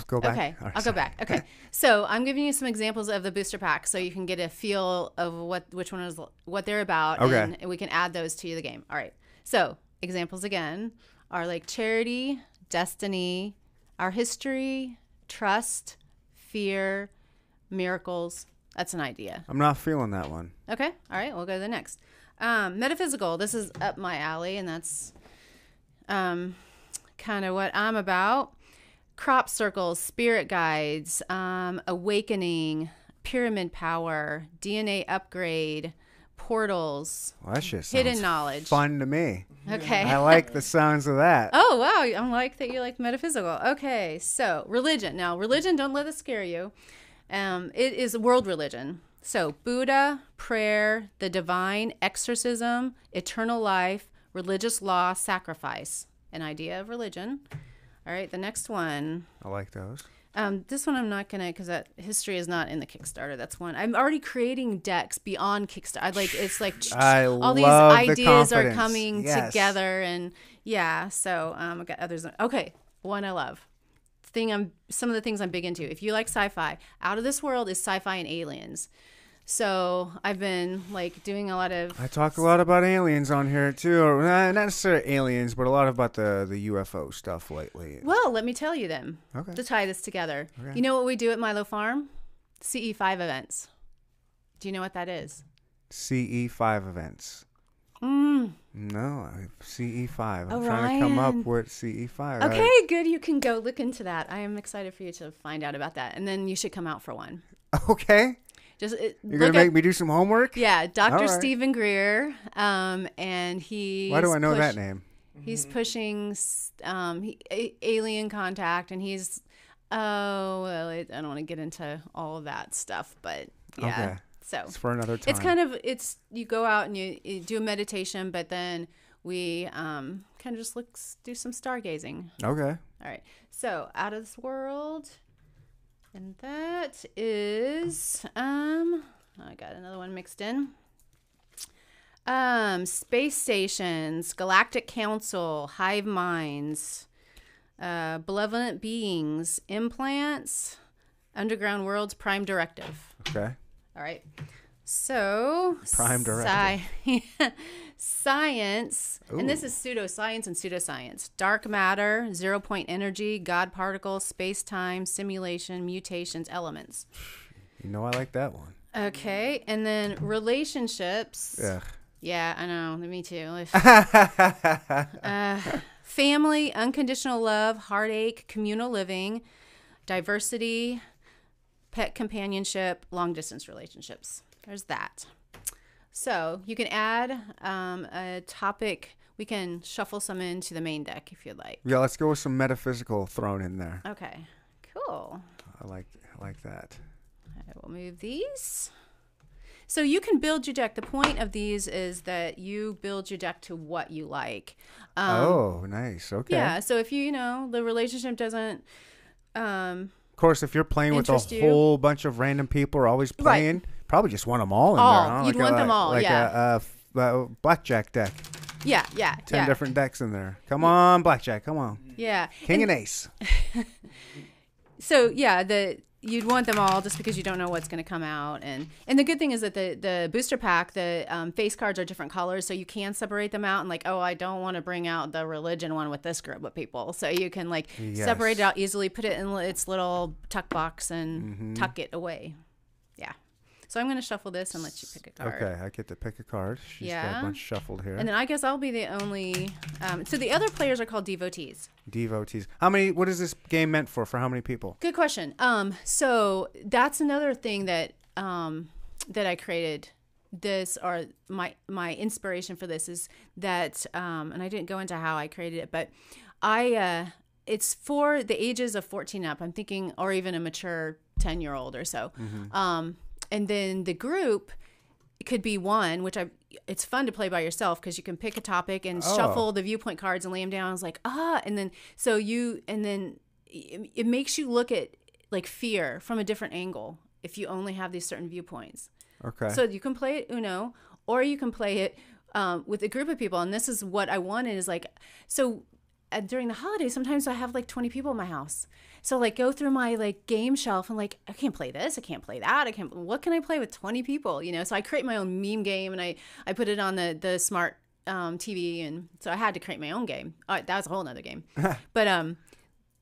Go back. Okay, I'll go back. Okay, so I'm giving you some examples of the booster pack, so you can get a feel of what which one is what they're about, Okay. and we can add those to the game. All right. So examples again are like charity, destiny, our history, trust, fear, miracles. That's an idea. I'm not feeling that one. Okay. All right. We'll go to the next. Um, metaphysical. This is up my alley, and that's um, kind of what I'm about. Crop circles, spirit guides, um, awakening, pyramid power, DNA upgrade, portals, Well, that just hidden knowledge. fun to me. Okay. I like the sounds of that. Oh wow, I'm like that you like metaphysical. Okay, so religion. Now, religion, don't let this scare you. Um, it is world religion. So Buddha, prayer, the divine, exorcism, eternal life, religious law, sacrifice. An idea of religion. All right, the next one. I like those. Um, this one I'm not gonna because that history is not in the Kickstarter. That's one I'm already creating decks beyond Kickstarter. I Like it's like I all these love the ideas are coming Yes. together, and yeah. So um, I got others. Okay, one I love. Thing I'm some of the things I'm big into. If you like sci-fi, Out of This World is sci-fi and aliens. So I've been like doing a lot of I talk a lot about aliens on here too, or not necessarily aliens, but a lot about the the UFO stuff lately. Well, let me tell you then Okay. to tie this together. Okay. You know what we do at Milo Farm? CE5 events. Do you know what that is? CE five events. Mm. No, CE five. I'm trying to come up with CE five. Okay, good. You can go look into that. I am excited for you to find out about that. And then you should come out for one. Okay. Just it, You're gonna make me do some homework. Yeah, Dr. Right. Steven Greer. Um, and he. Why do I know that name? He's pushing um, he, a, alien contact, and he's. Oh well, I, I don't want to get into all of that stuff, but yeah. Okay. So It's for another time. it's kind of it's you go out and you, you do a meditation, but then we um, kind of just look do some stargazing. okay. All right. So out of this world, and that is um. I got another one mixed in. Um, space stations, galactic council, hive minds, uh, benevolent beings, implants, underground worlds, prime directive. Okay. All right. So, Prime sci- science, and this is pseudoscience and pseudoscience. Dark matter, zero point energy, God particles, space time, simulation, mutations, elements. You know I like that one. Okay. And then relationships. Yeah. Yeah, I know. Me too. uh, family, unconditional love, heartache, communal living, diversity, pet companionship, long distance relationships. There's that. So you can add um, a topic. We can shuffle some into the main deck if you'd like. Yeah. Let's go with some metaphysical thrown in there. Okay, cool. I like I like that. I will move these. So you can build your deck. The point of these is that you build your deck to what you like. Um, oh, nice. Okay. Yeah. So if you, you know, the relationship doesn't, um, Of course, if you're playing with a you. whole bunch of random people are always Right. Probably just want them all in All. there. Huh? You'd want them all, yeah. Like yeah. a, a a blackjack deck. yeah, yeah, Ten yeah, different decks in there. Come on, blackjack. Come on. yeah. King and ace. So yeah, the you'd want them all just because you don't know what's going to come out, and and the good thing is that the the booster pack, the um, face cards are different colors, so you can separate them out and like, oh, I don't want to bring out the religion one with this group of people, so you can like separate it out easily, put it in its little tuck box, and Mm-hmm. tuck it away. So I'm going to shuffle this and let you pick a card. Okay, I get to pick a card. She's got Yeah. a bunch shuffled here. And then I guess I'll be the only. Um, so the other players are called devotees. Devotees. How many? What is this game meant for? For how many people? Good question. Um, so that's another thing that um, that I created. This or my my inspiration for this is that, um, and I didn't go into how I created it, but I uh, it's for the ages of 14 up. I'm thinking, or even a mature 10 year old or so. Um, and then the group could be one, which I it's fun to play by yourself because you can pick a topic and Oh. shuffle the viewpoint cards and lay them down. It's like ah, and then so you and then it, it makes you look at like fear from a different angle if you only have these certain viewpoints. Okay. So you can play it Uno, or you can play it um, with a group of people. And this is what I wanted is like, so uh, during the holidays, sometimes I have like 20 people in my house. So like go through my like game shelf and like, I can't play this. I can't play that. I can't, what can I play with 20 people? You know? So I create my own meme game and I, I put it on the, the smart um, TV. And so I had to create my own game. Uh, that was a whole nother game. but um,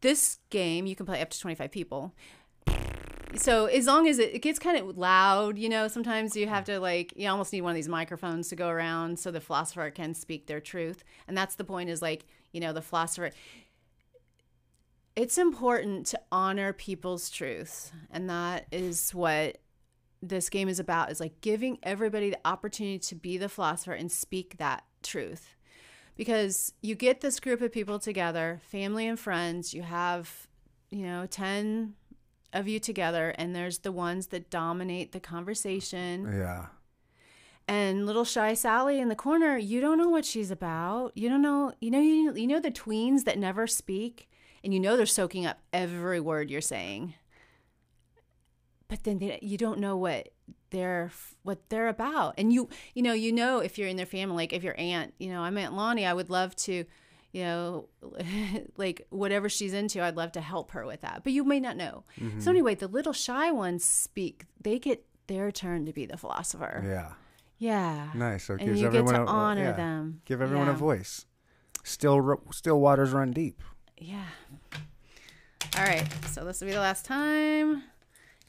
this game, you can play up to 25 people so as long as it, it gets kind of loud you know sometimes you have to like you almost need one of these microphones to go around so the philosopher can speak their truth and that's the point is like you know the philosopher it's important to honor people's truth and that is what this game is about is like giving everybody the opportunity to be the philosopher and speak that truth. Because you get this group of people together family and friends you have you know 10 of you together and there's the ones that dominate the conversation. Yeah. and little shy Sally in the corner you don't know what she's about. You don't know you know you, you know the tweens that never speak and you know they're soaking up every word you're saying but then they, you don't know what they're what they're about and you you know you know if you're in their family like if your aunt you know i'm aunt lonnie i would love to you know like whatever she's into i'd love to help her with that but you may not know so mm-hmm. anyway the little shy ones speak they get their turn to be the philosopher Yeah. yeah Nice. So and you get everyone to a, honor yeah. them Give everyone Yeah. a voice. Still, still waters run deep. Yeah. All right. So this will be the last time.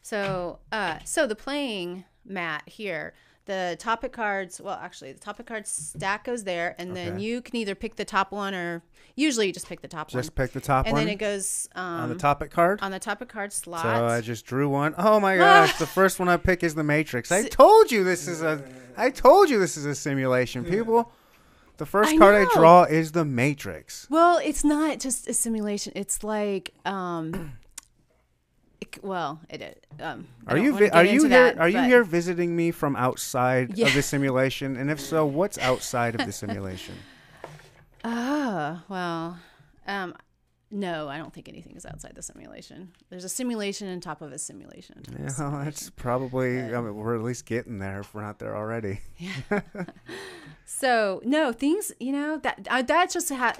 So, uh, so the playing mat here. the topic cards. Well, actually, the topic card stack goes there, and then Okay. you can either pick the top one or usually you just pick the top one. Just pick the top one. and one then it goes um, on the topic card. on the topic card slot. So I just drew one. Oh my gosh! the first one I pick is the Matrix. I told you this is a. I told you this is a simulation, people. The first I card I draw is the Matrix. Well, it's not just a simulation. It's like, um, it, well, it is. Um, Are you vi- are you here? that, are you here visiting me from outside Yeah. of the simulation? And if so, what's outside of the simulation? Ah, well, um, no, I don't think anything is outside the simulation. There's a simulation on top of a simulation. on top Yeah, simulation. that's probably. I mean, we're at least getting there if we're not there already. yeah. So no things, you know that uh, that's just ha-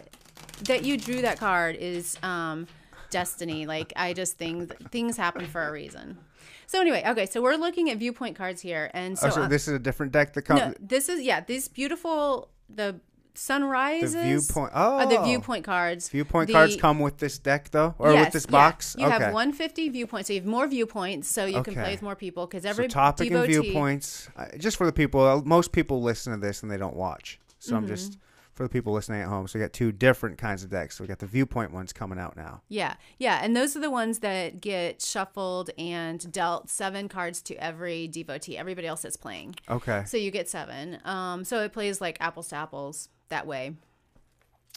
that you drew that card is um, destiny. Like I just think things happen for a reason. So anyway, okay, so we're looking at viewpoint cards here, and so, oh, so uh, this is a different deck that comes. no, this is yeah, these beautiful the sunrises. the viewpoint. are Oh, the viewpoint cards. Viewpoint The- cards come with this deck though, or with Yes, this yeah. box. You okay. have 150 viewpoints, so you have more viewpoints, so you can play with more people because so every topic and viewpoints. Uh, just for the people, uh, most people listen to this and they don't watch. So I'm Mm-hmm. just for the people listening at home. So we got two different kinds of decks. So we got the viewpoint ones coming out now. Yeah, yeah, and those are the ones that get shuffled and dealt seven cards to every devotee. Everybody else that's playing, Okay. so you get seven. Um, so it plays like apples to apples that way.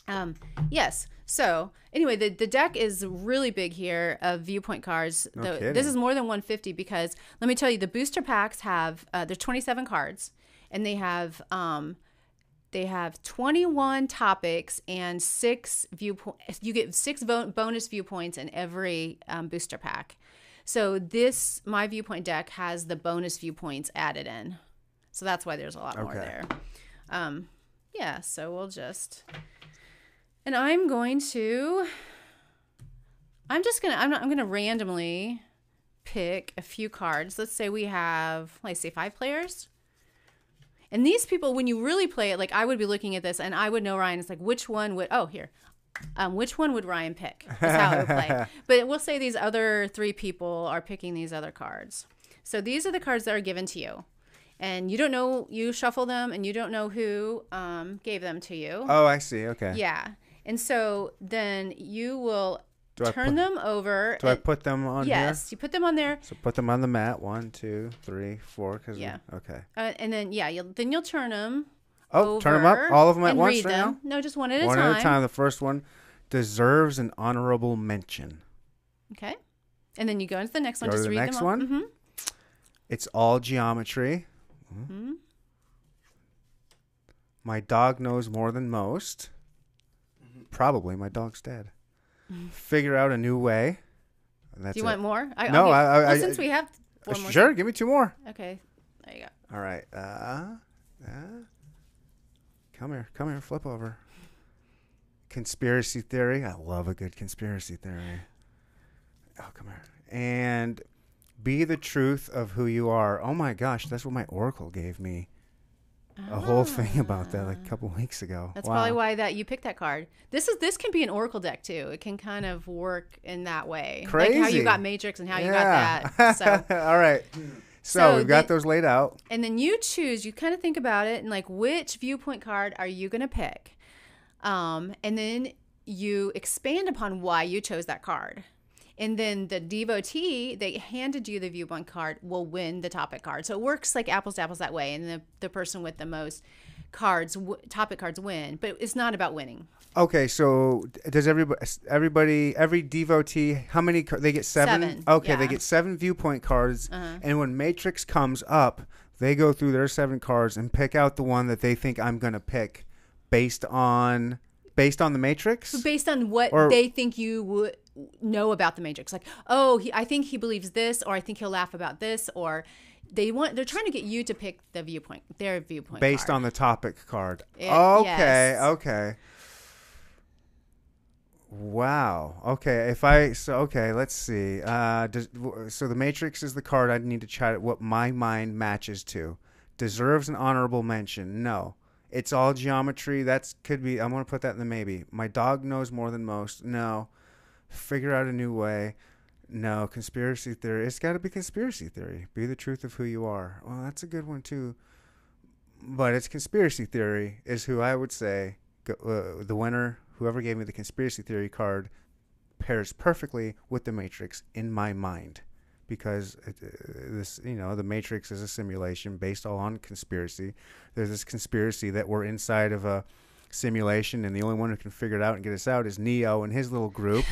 Um, yes. So anyway, the the deck is really big here of viewpoint cards. No The- this is more than 150 because let me tell you, the booster packs have uh, there's 27 cards, and they have um, they have 21 topics and six viewpoints. You get six vo- bonus viewpoints in every um, booster pack. So this my viewpoint deck has the bonus viewpoints added in. So that's why there's a lot more Okay. there. Um, yeah. So we'll just and I'm going to I'm just gonna I'm not I'm gonna randomly pick a few cards. Let's say we have let's say five players. And these people, when you really play it, like I would be looking at this and I would know Ryan. It's like which one would oh here, um, which one would Ryan pick? That's how it would play. But we'll say these other three people are picking these other cards. So these are the cards that are given to you, and you don't know. You shuffle them, and you don't know who um, gave them to you. Oh, I see. Okay. Yeah, and so then you will Do I turn put- them over. Do I put them on yes, you put them on there. So put them on the mat. One, two, three, four. Cause Yeah. Okay. Uh, and then yeah, you'll, then you'll turn them. Oh, turn them up. All of them at once read right them. No, just one at now. a One time. at a time. The first one deserves an honorable mention. Okay, and then you go into the next one. Go to just the read next them all. one? hmm It's all geometry. hmm My dog knows more than most. Probably my dog's dead. Figure out a new way. Do you it. want more? I, No, I- I- well, I- since we have Uh, one more. sure, give me two more. Okay, there you go. All right. Uh, uh, come here. Come here. Flip over. Conspiracy theory. I love a good conspiracy theory. Oh, come here. And be the truth of who you are. Oh my gosh, that's what my oracle gave me. A whole thing about that like a couple weeks ago. Ah. That's Wow. probably why that you picked that card. This is this can be an oracle deck too. It can kind of work in that way, like how you got Matrix and how you got that. So All right. So, So we've got the- those laid out. and then you choose you kind of think about it and like which viewpoint card are you going to pick um, and then you expand upon why you chose that card and then the devotee they handed you the viewpoint card will win the topic card so it works like apples to apples that way and the, the person with the most cards w- topic cards win but it's not about winning Okay, so does everybody, everybody, every devotee, how many? They get seven. Seven, okay, they get seven viewpoint cards, Uh-huh. and when Matrix comes up, they go through their seven cards and pick out the one that they think I'm gonna pick, based on based on the Matrix. based on what Or- they think you would know about the matrix like oh he, i think he believes this or i think he'll laugh about this or they want they're trying to get you to pick the viewpoint their viewpoint based card. on the topic card. It- okay, yes. okay. Wow. Okay. If I so okay, let's see. Uh, does, so the Matrix is the card I need to try what my mind matches to. Deserves an honorable mention. No. It's all geometry. That's could be. I'm gonna put that in the maybe. My dog knows more than most. No. Figure out a new way. No. Conspiracy theory. It's got to be conspiracy theory. Be the truth of who you are. Well, that's a good one too. but it's conspiracy theory is who I would say uh, the winner. Whoever gave me the conspiracy theory card pairs perfectly with the Matrix in my mind, because it, uh, this you know the Matrix is a simulation based all on conspiracy. There's this conspiracy that we're inside of a simulation, and the only one who can figure it out and get us out is Neo and his little group.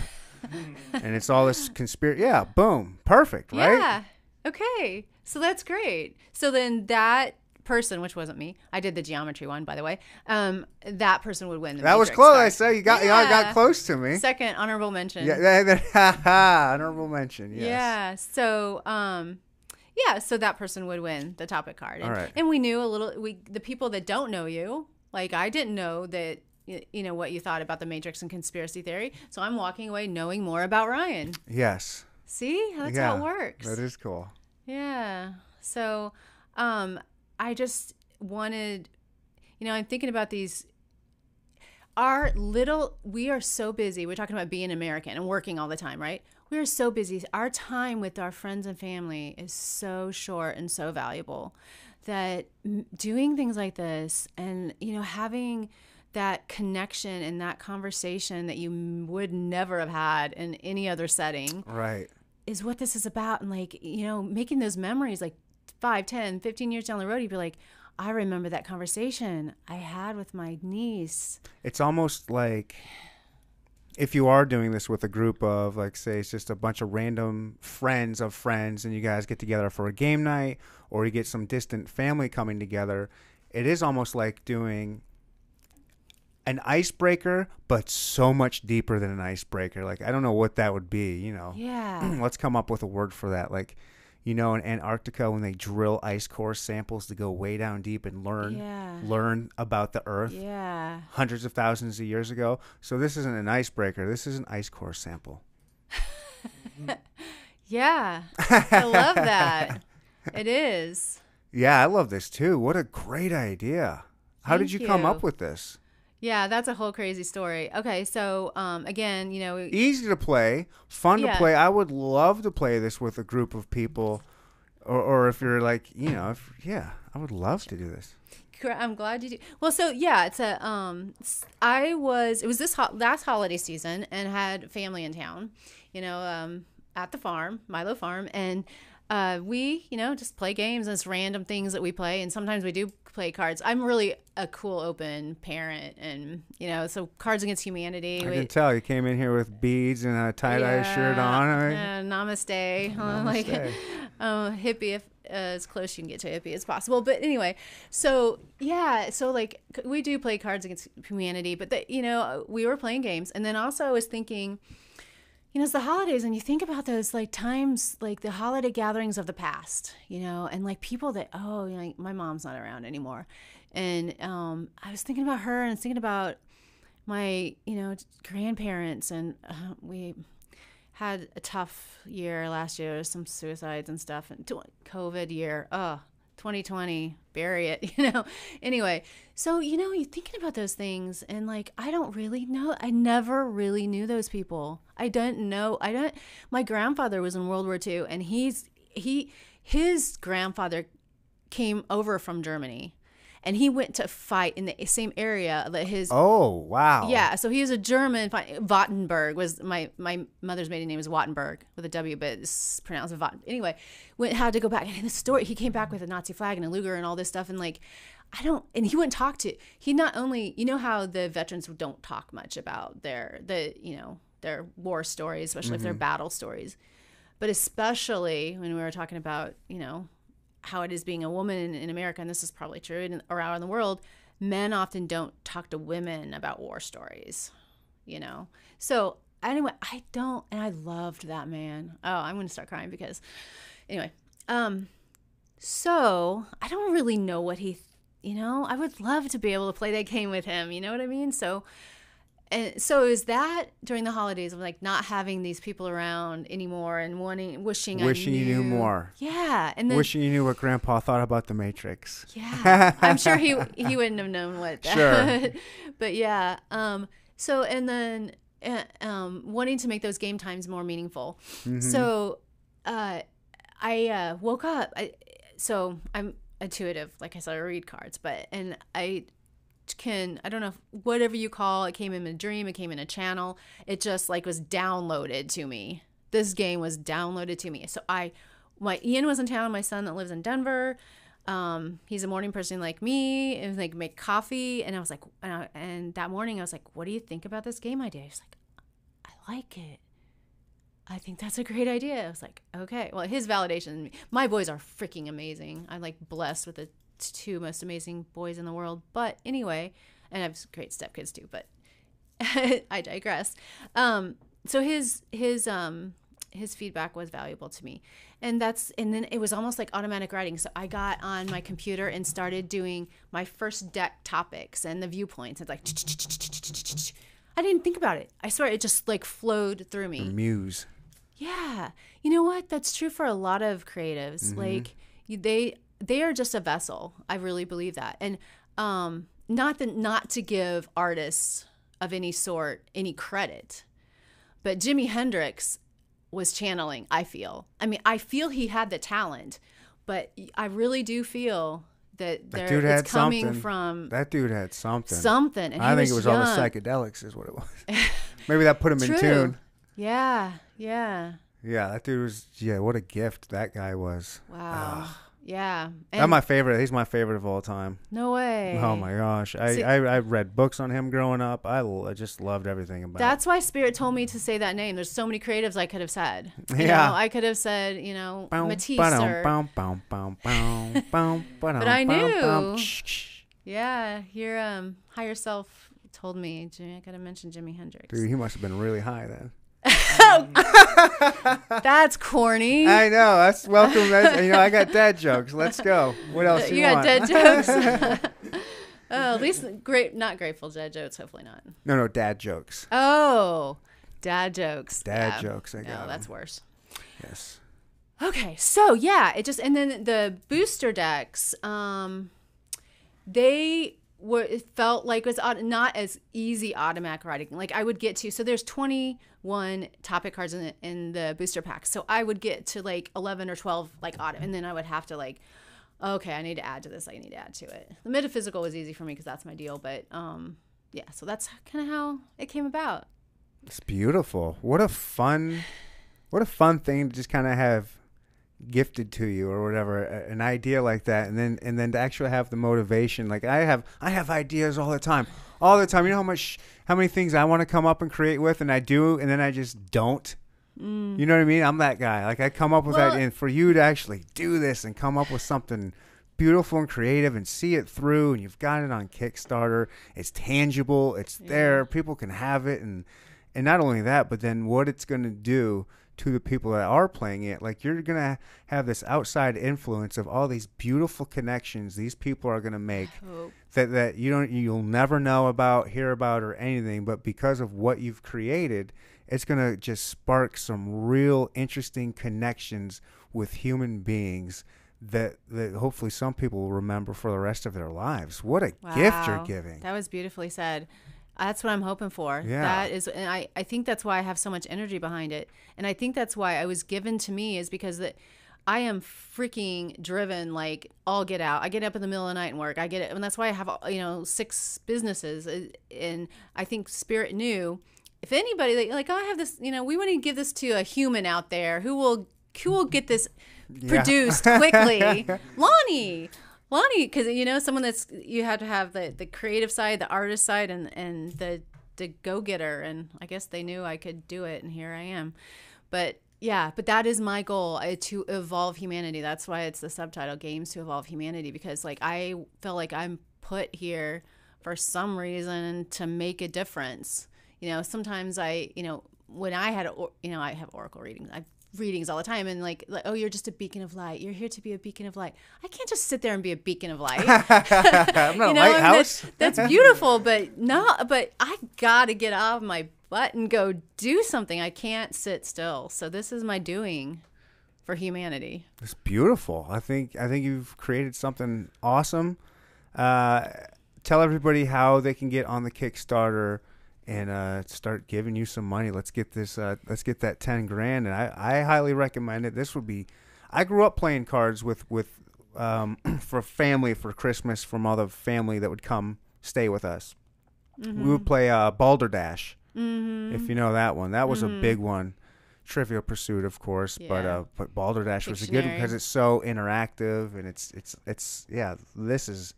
and it's all this conspiracy. Yeah, boom, perfect, right? Yeah. Okay. So that's great. So then that person, which wasn't me, I did the geometry one, by the way. Um, that person would win. The That was close. I say you got you got close to me. Second honorable mention. Yeah, that, that, ha, ha, honorable mention. Yes. Yeah. So, um, yeah. So that person would win the topic card. And, All right. and we knew a little. We the people that don't know you, like I didn't know that. You know what you thought about the Matrix and conspiracy theory. So I'm walking away knowing more about Ryan. Yes. See, that's yeah, how it works. That is cool. Yeah. So, um, I just wanted, you know, I'm thinking about these. Our little, we are so busy. We're talking about being American and working all the time, right? We are so busy. Our time with our friends and family is so short and so valuable that doing things like this and, you know, having that connection and that conversation that you would never have had in any other setting Right. is what this is about and like you know making those memories like 5 10 15 years down the road you'd be like i remember that conversation i had with my niece It's almost like if you are doing this with a group of, like, say, it's just a bunch of random friends of friends, and you guys get together for a game night, or you get some distant family coming together, it is almost like doing an icebreaker, but so much deeper than an icebreaker. Like, I don't know what that would be, you know. yeah let's come up with a word for that. Like, you know, in Antarctica when they drill ice core samples to go way down deep and learn Yeah. learn about the Earth yeah hundreds of thousands of years ago. So this isn't an icebreaker. This is an ice core sample. yeah i love that it is Yeah, I love this too. What a great idea. How did Thank you, come up with this? Yeah that's a whole crazy story okay so um again you know Easy to play, fun Yeah. to play. I would love to play this with a group of people. Or, or if you're like, you know, if, yeah, I would love to do this. I'm glad you do. Well, so yeah, it's a um I was it was this ho- last holiday season and had family in town, you know, um at the farm, Milo Farm and uh, we, you know, just play games and it's random things that we play, and sometimes we do play cards. I'm really a cool, open parent, and you know, so Cards Against Humanity. I we- can tell you came in here with beads and a tie dye shirt on. I mean, yeah, namaste. Uh, Like, Namaste. uh, hippie, if, uh, as close you can get to hippie as possible. But anyway, so yeah, so like we do play Cards Against Humanity, but the, you know, we were playing games, and then also I was thinking. You know, it's the holidays, and you think about those like times, like the holiday gatherings of the past, you know, and like people that, oh, you know, my mom's not around anymore. And um, I was thinking about her and thinking about my you know grandparents and uh, we had a tough year last year some suicides and stuff and covid year oh 2020 bury it you know? Anyway so you know you're thinking about those things and like i don't really know i never really knew those people. I don't know i don't my grandfather was in world war ii and he's he his grandfather came over from germany and he went to fight in the same area that his oh wow. yeah, so he was a German. Wattenberg was my my mother's maiden name is Wattenberg with a W, but it's pronounced Watten. Anyway, went had to go back. And in the story, he came back with a Nazi flag and a Luger and all this stuff, and like. I don't, and he wouldn't talk to. He not only, you know, how the veterans don't talk much about their the, you know, their war stories, especially if they're mm-hmm. battle stories, but especially when we were talking about, you know, how it is being a woman in, in America, and this is probably true in, around the world, men often don't talk to women about war stories, you know? So, anyway, I don't, and I loved that man. Oh, I'm going to start crying because, anyway, um, so I don't really know what he, you know, I would love to be able to play that game with him, you know what I mean? So, and so is that during the holidays of like not having these people around anymore and wanting, wishing, I Wishing you knew more. Yeah, and then Wishing you knew what Grandpa thought about the Matrix. yeah, I'm sure he he wouldn't have known what that. Sure. but yeah, um, so and then uh, um, wanting to make those game times more meaningful. Mm-hmm. So, uh, I uh, woke up. I, so I'm intuitive. Like I said, I read cards, but and I can I don't know whatever you call it came in a dream, it came in a channel. It just like was downloaded to me. This game was downloaded to me. So I my Ian was in town, my son that lives in Denver. Um, he's a morning person like me, and like make coffee. And I was like, and, I, and that morning I was like, "What do you think about this game idea?" He's like, "I like it. I think that's a great idea." I was like, "Okay." Well, his validation. My boys are freaking amazing. I'm like blessed with the two most amazing boys in the world. But anyway, and I have great stepkids too. But I digress. Um, so his his um his feedback was valuable to me and that's and then it was almost like automatic writing so i got on my computer and started doing my first deck topics and the viewpoints it's like i didn't think about it i swear it just like flowed through me Muse. yeah you know what that's true for a lot of creatives like they they are just a vessel i really believe that and um not that not to give artists of any sort any credit but jimi hendrix was channeling i feel i mean i feel he had the talent but i really do feel that That dude had coming something. from That dude had something. something and I think it was all the psychedelics, is what it was. Maybe that put him in tune. yeah yeah Yeah, that dude was. Yeah, what a gift that guy was. wow yeah That's my favorite. He's my favorite of all time. no way Oh my gosh, I, See- I I read books on him growing up. I, l- I just loved everything about. Him. That's why Spirit told me to say that name. There's so many creatives I could have said. You Yeah. know, I could have said, you know, Bow, Matisse ba-dum, or bow, bow, bow, bow, bow, ba-dum, But I knew. yeah, your um higher self told me. Jimmy, I gotta mention Jimi Hendrix. Dude, he must have been really high then. That's corny. I know. That's welcome. That's, you know, I got dad jokes. Let's go. What else you, you got want? dead jokes. oh, at least great, not grateful dad jokes. Hopefully not. No, no, dad jokes. Oh, dad jokes. Dad Yeah. jokes. I got. No, got that's worse. yes. Okay, so yeah, it just and then the booster decks, um, they were it felt like it was not as easy automatic writing. Like I would get to so there's 21 topic cards in the, in the booster pack, so I would get to like 11 or 12 like auto, and then I would have to like, okay, I need to add to this. I need to add to it. The metaphysical was easy for me because that's my deal, but um, yeah, so that's kind of how it came about. It's beautiful. What a fun, what a fun thing to just kind of have gifted to you or whatever, an idea like that, and then and then to actually have the motivation. Like I have, I have ideas all the time, all the time. You know how much, how many things I want to come up and create with, and I do, and then I just don't. Mm. You know what I mean? I'm that guy. Like I come up with Well- that, and for you to actually do this and come up with something beautiful and creative and see it through, and you've got it on Kickstarter. It's tangible. It's there. People can have it, and and not only that, but then what it's going to do to the people that are playing it. Like you're going to have this outside influence of all these beautiful connections these people are going to make that that you don't you'll never know about, hear about or anything, but because of what you've created, it's going to just spark some real interesting connections with human beings that that hopefully some people will remember for the rest of their lives. What a gift you're giving. That was beautifully said. That's what I'm hoping for. Yeah. That is, and I, I think that's why I have so much energy behind it. And I think that's why I was given to me is because that I am freaking driven, like all get out. I get up in the middle of the night and work. I get it. And that's why I have, you know, six businesses. Uh, And I think Spirit knew if anybody, like, like, oh, I have this, you know, we want to give this to a human out there who will, who will get this produced quickly. Lonnie. Lonnie, because you know someone that's you have to have the the creative side, the artist side, and and the the go getter, and I guess they knew I could do it, and here I am. But yeah, but that is my goal uh, to evolve humanity. That's why it's the subtitle "Games to Evolve Humanity" because like I feel like I'm put here for some reason to make a difference. You know, sometimes I, you know, when I had, you know, I have oracle readings. I readings all the time and like, like oh you're just a beacon of light you're here to be a beacon of light i can't just sit there and be a beacon of light I'm not you a know I mean, lighthouse. that's, that's beautiful but no but i gotta get off my butt and go do something i can't sit still so this is my doing for humanity It's beautiful. I think I think you've created something awesome. Uh, tell everybody how they can get on the Kickstarter and uh, start giving you some money. Let's get this. Uh, let's get that ten grand. And I, I highly recommend it. This would be. I grew up playing cards with with um, for family for Christmas from all the family that would come stay with us. We would play uh, Balderdash, Mm-hmm. if you know that one. That was a big one. Trivial Pursuit, of course, but uh, but Balderdash was a good one because it's so interactive and it's it's it's yeah. This is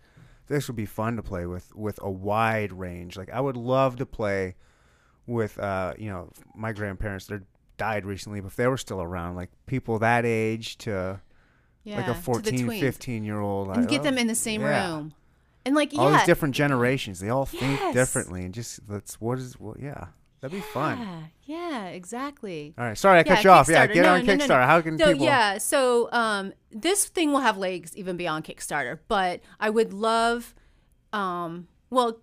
this would be fun to play with with a wide range. Like I would love to play with uh you know my grandparents. They died recently, but if they were still around, like people that age to yeah, like a to 14, 15 year old, and get them in the same yeah. room, and like All yeah, these different generations, they all think Yes. differently, and just that's what is what. Yeah, that'd be fun. Yeah, yeah, exactly. All right, sorry I cut you off. Yeah, get No, on no, Kickstarter. no. How can No, people? yeah. So um, this thing will have legs even beyond Kickstarter, but I would love, um, well,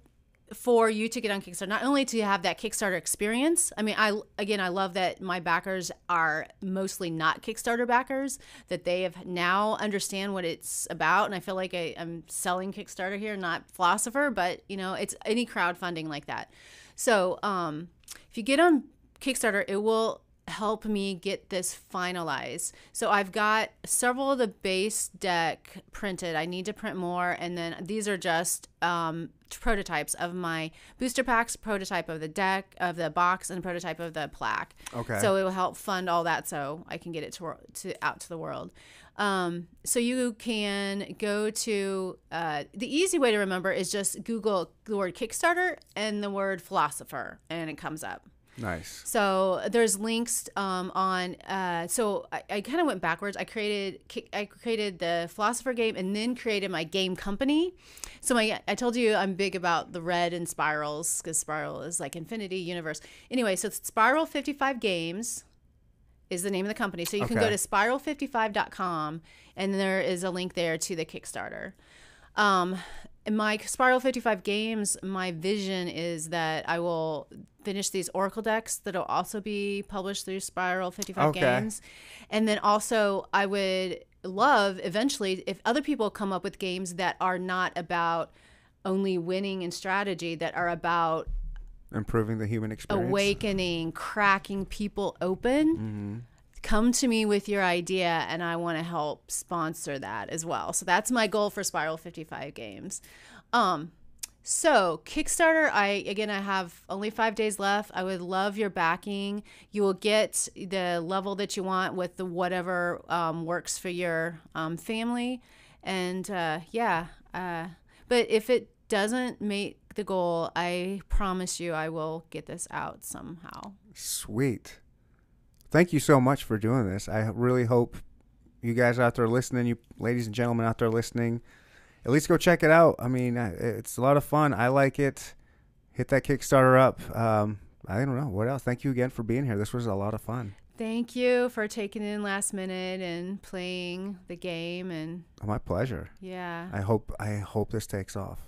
for you to get on Kickstarter, not only to have that Kickstarter experience. I mean, I again, I love that my backers are mostly not Kickstarter backers; that they have now understand what it's about, and I feel like I, I'm selling Kickstarter here, not philosopher, but you know, it's any crowdfunding like that. So, um, if you get on Kickstarter, it will help me get this finalized. So I've got several of the base deck printed. I need to print more, and then these are just um, prototypes of my booster packs, prototype of the deck, of the box, and prototype of the plaque. Okay. So it will help fund all that, so I can get it to, to out to the world. Um, so you can go to uh, the easy way to remember is just Google the word Kickstarter and the word philosopher, and it comes up. Nice. So there's links um, on. Uh, so I, I kind of went backwards. I created I created the philosopher game and then created my game company. So my I told you I'm big about the red and spirals because spiral is like infinity universe. Anyway, so it's Spiral 55 Games is the name of the company. So you can go to spiral55.com and there is a link there to the Kickstarter. Um, in my Spiral 55 games, my vision is that I will finish these Oracle decks that'll also be published through Spiral 55 Okay. games. And then also, I would love eventually if other people come up with games that are not about only winning and strategy, that are about Improving the human experience. awakening, cracking people open. Come to me with your idea, and I want to help sponsor that as well. So that's my goal for Spiral 55 Games. Um, so Kickstarter, I again, I have only five days left. I would love your backing. You will get the level that you want with the whatever um, works for your um, family, and uh, yeah. Uh, but if it doesn't make the goal, I promise you, I will get this out somehow. Sweet. Thank you so much for doing this. I really hope you guys out there listening, you ladies and gentlemen out there listening, at least go check it out. I mean, it's a lot of fun. I like it. Hit that Kickstarter up. Um, I don't know what else. Thank you again for being here. This was a lot of fun. Thank you for taking in last minute and playing the game, and My pleasure. yeah, I hope I hope this takes off.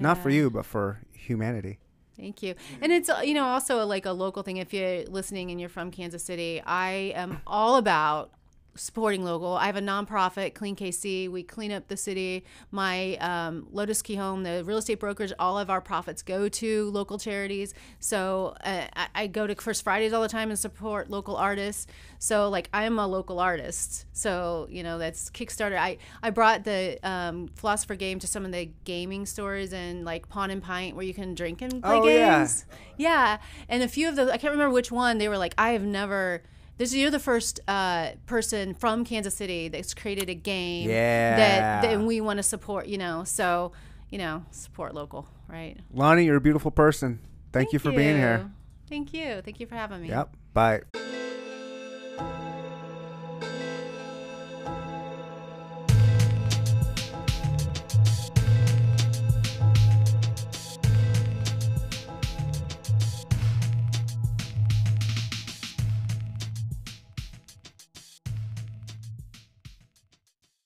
Not for you, but for humanity. Thank you. And it's uh, you know also like a local thing. If you're listening and you're from Kansas City, I am all about supporting local. I have a nonprofit, Clean KC. We clean up the city. My um, Lotus Key Home, the real estate brokers, all of our profits go to local charities. So uh, I, I go to First Fridays all the time and support local artists. So like I'm a local artist. So you know that's Kickstarter. I I brought the um, Philosopher game to some of the gaming stores and like Pawn and Pint where you can drink and play Oh, yeah. games. Yeah, and a few of those I can't remember which one. They were like, I have never. This you're the first uh, person from Kansas City that's created a game Yeah. that, that we want to support. You know, so you know, support local, right? Lonnie, you're a beautiful person. Thank, you for being here. Thank you. Thank you for having me. Yep. Bye.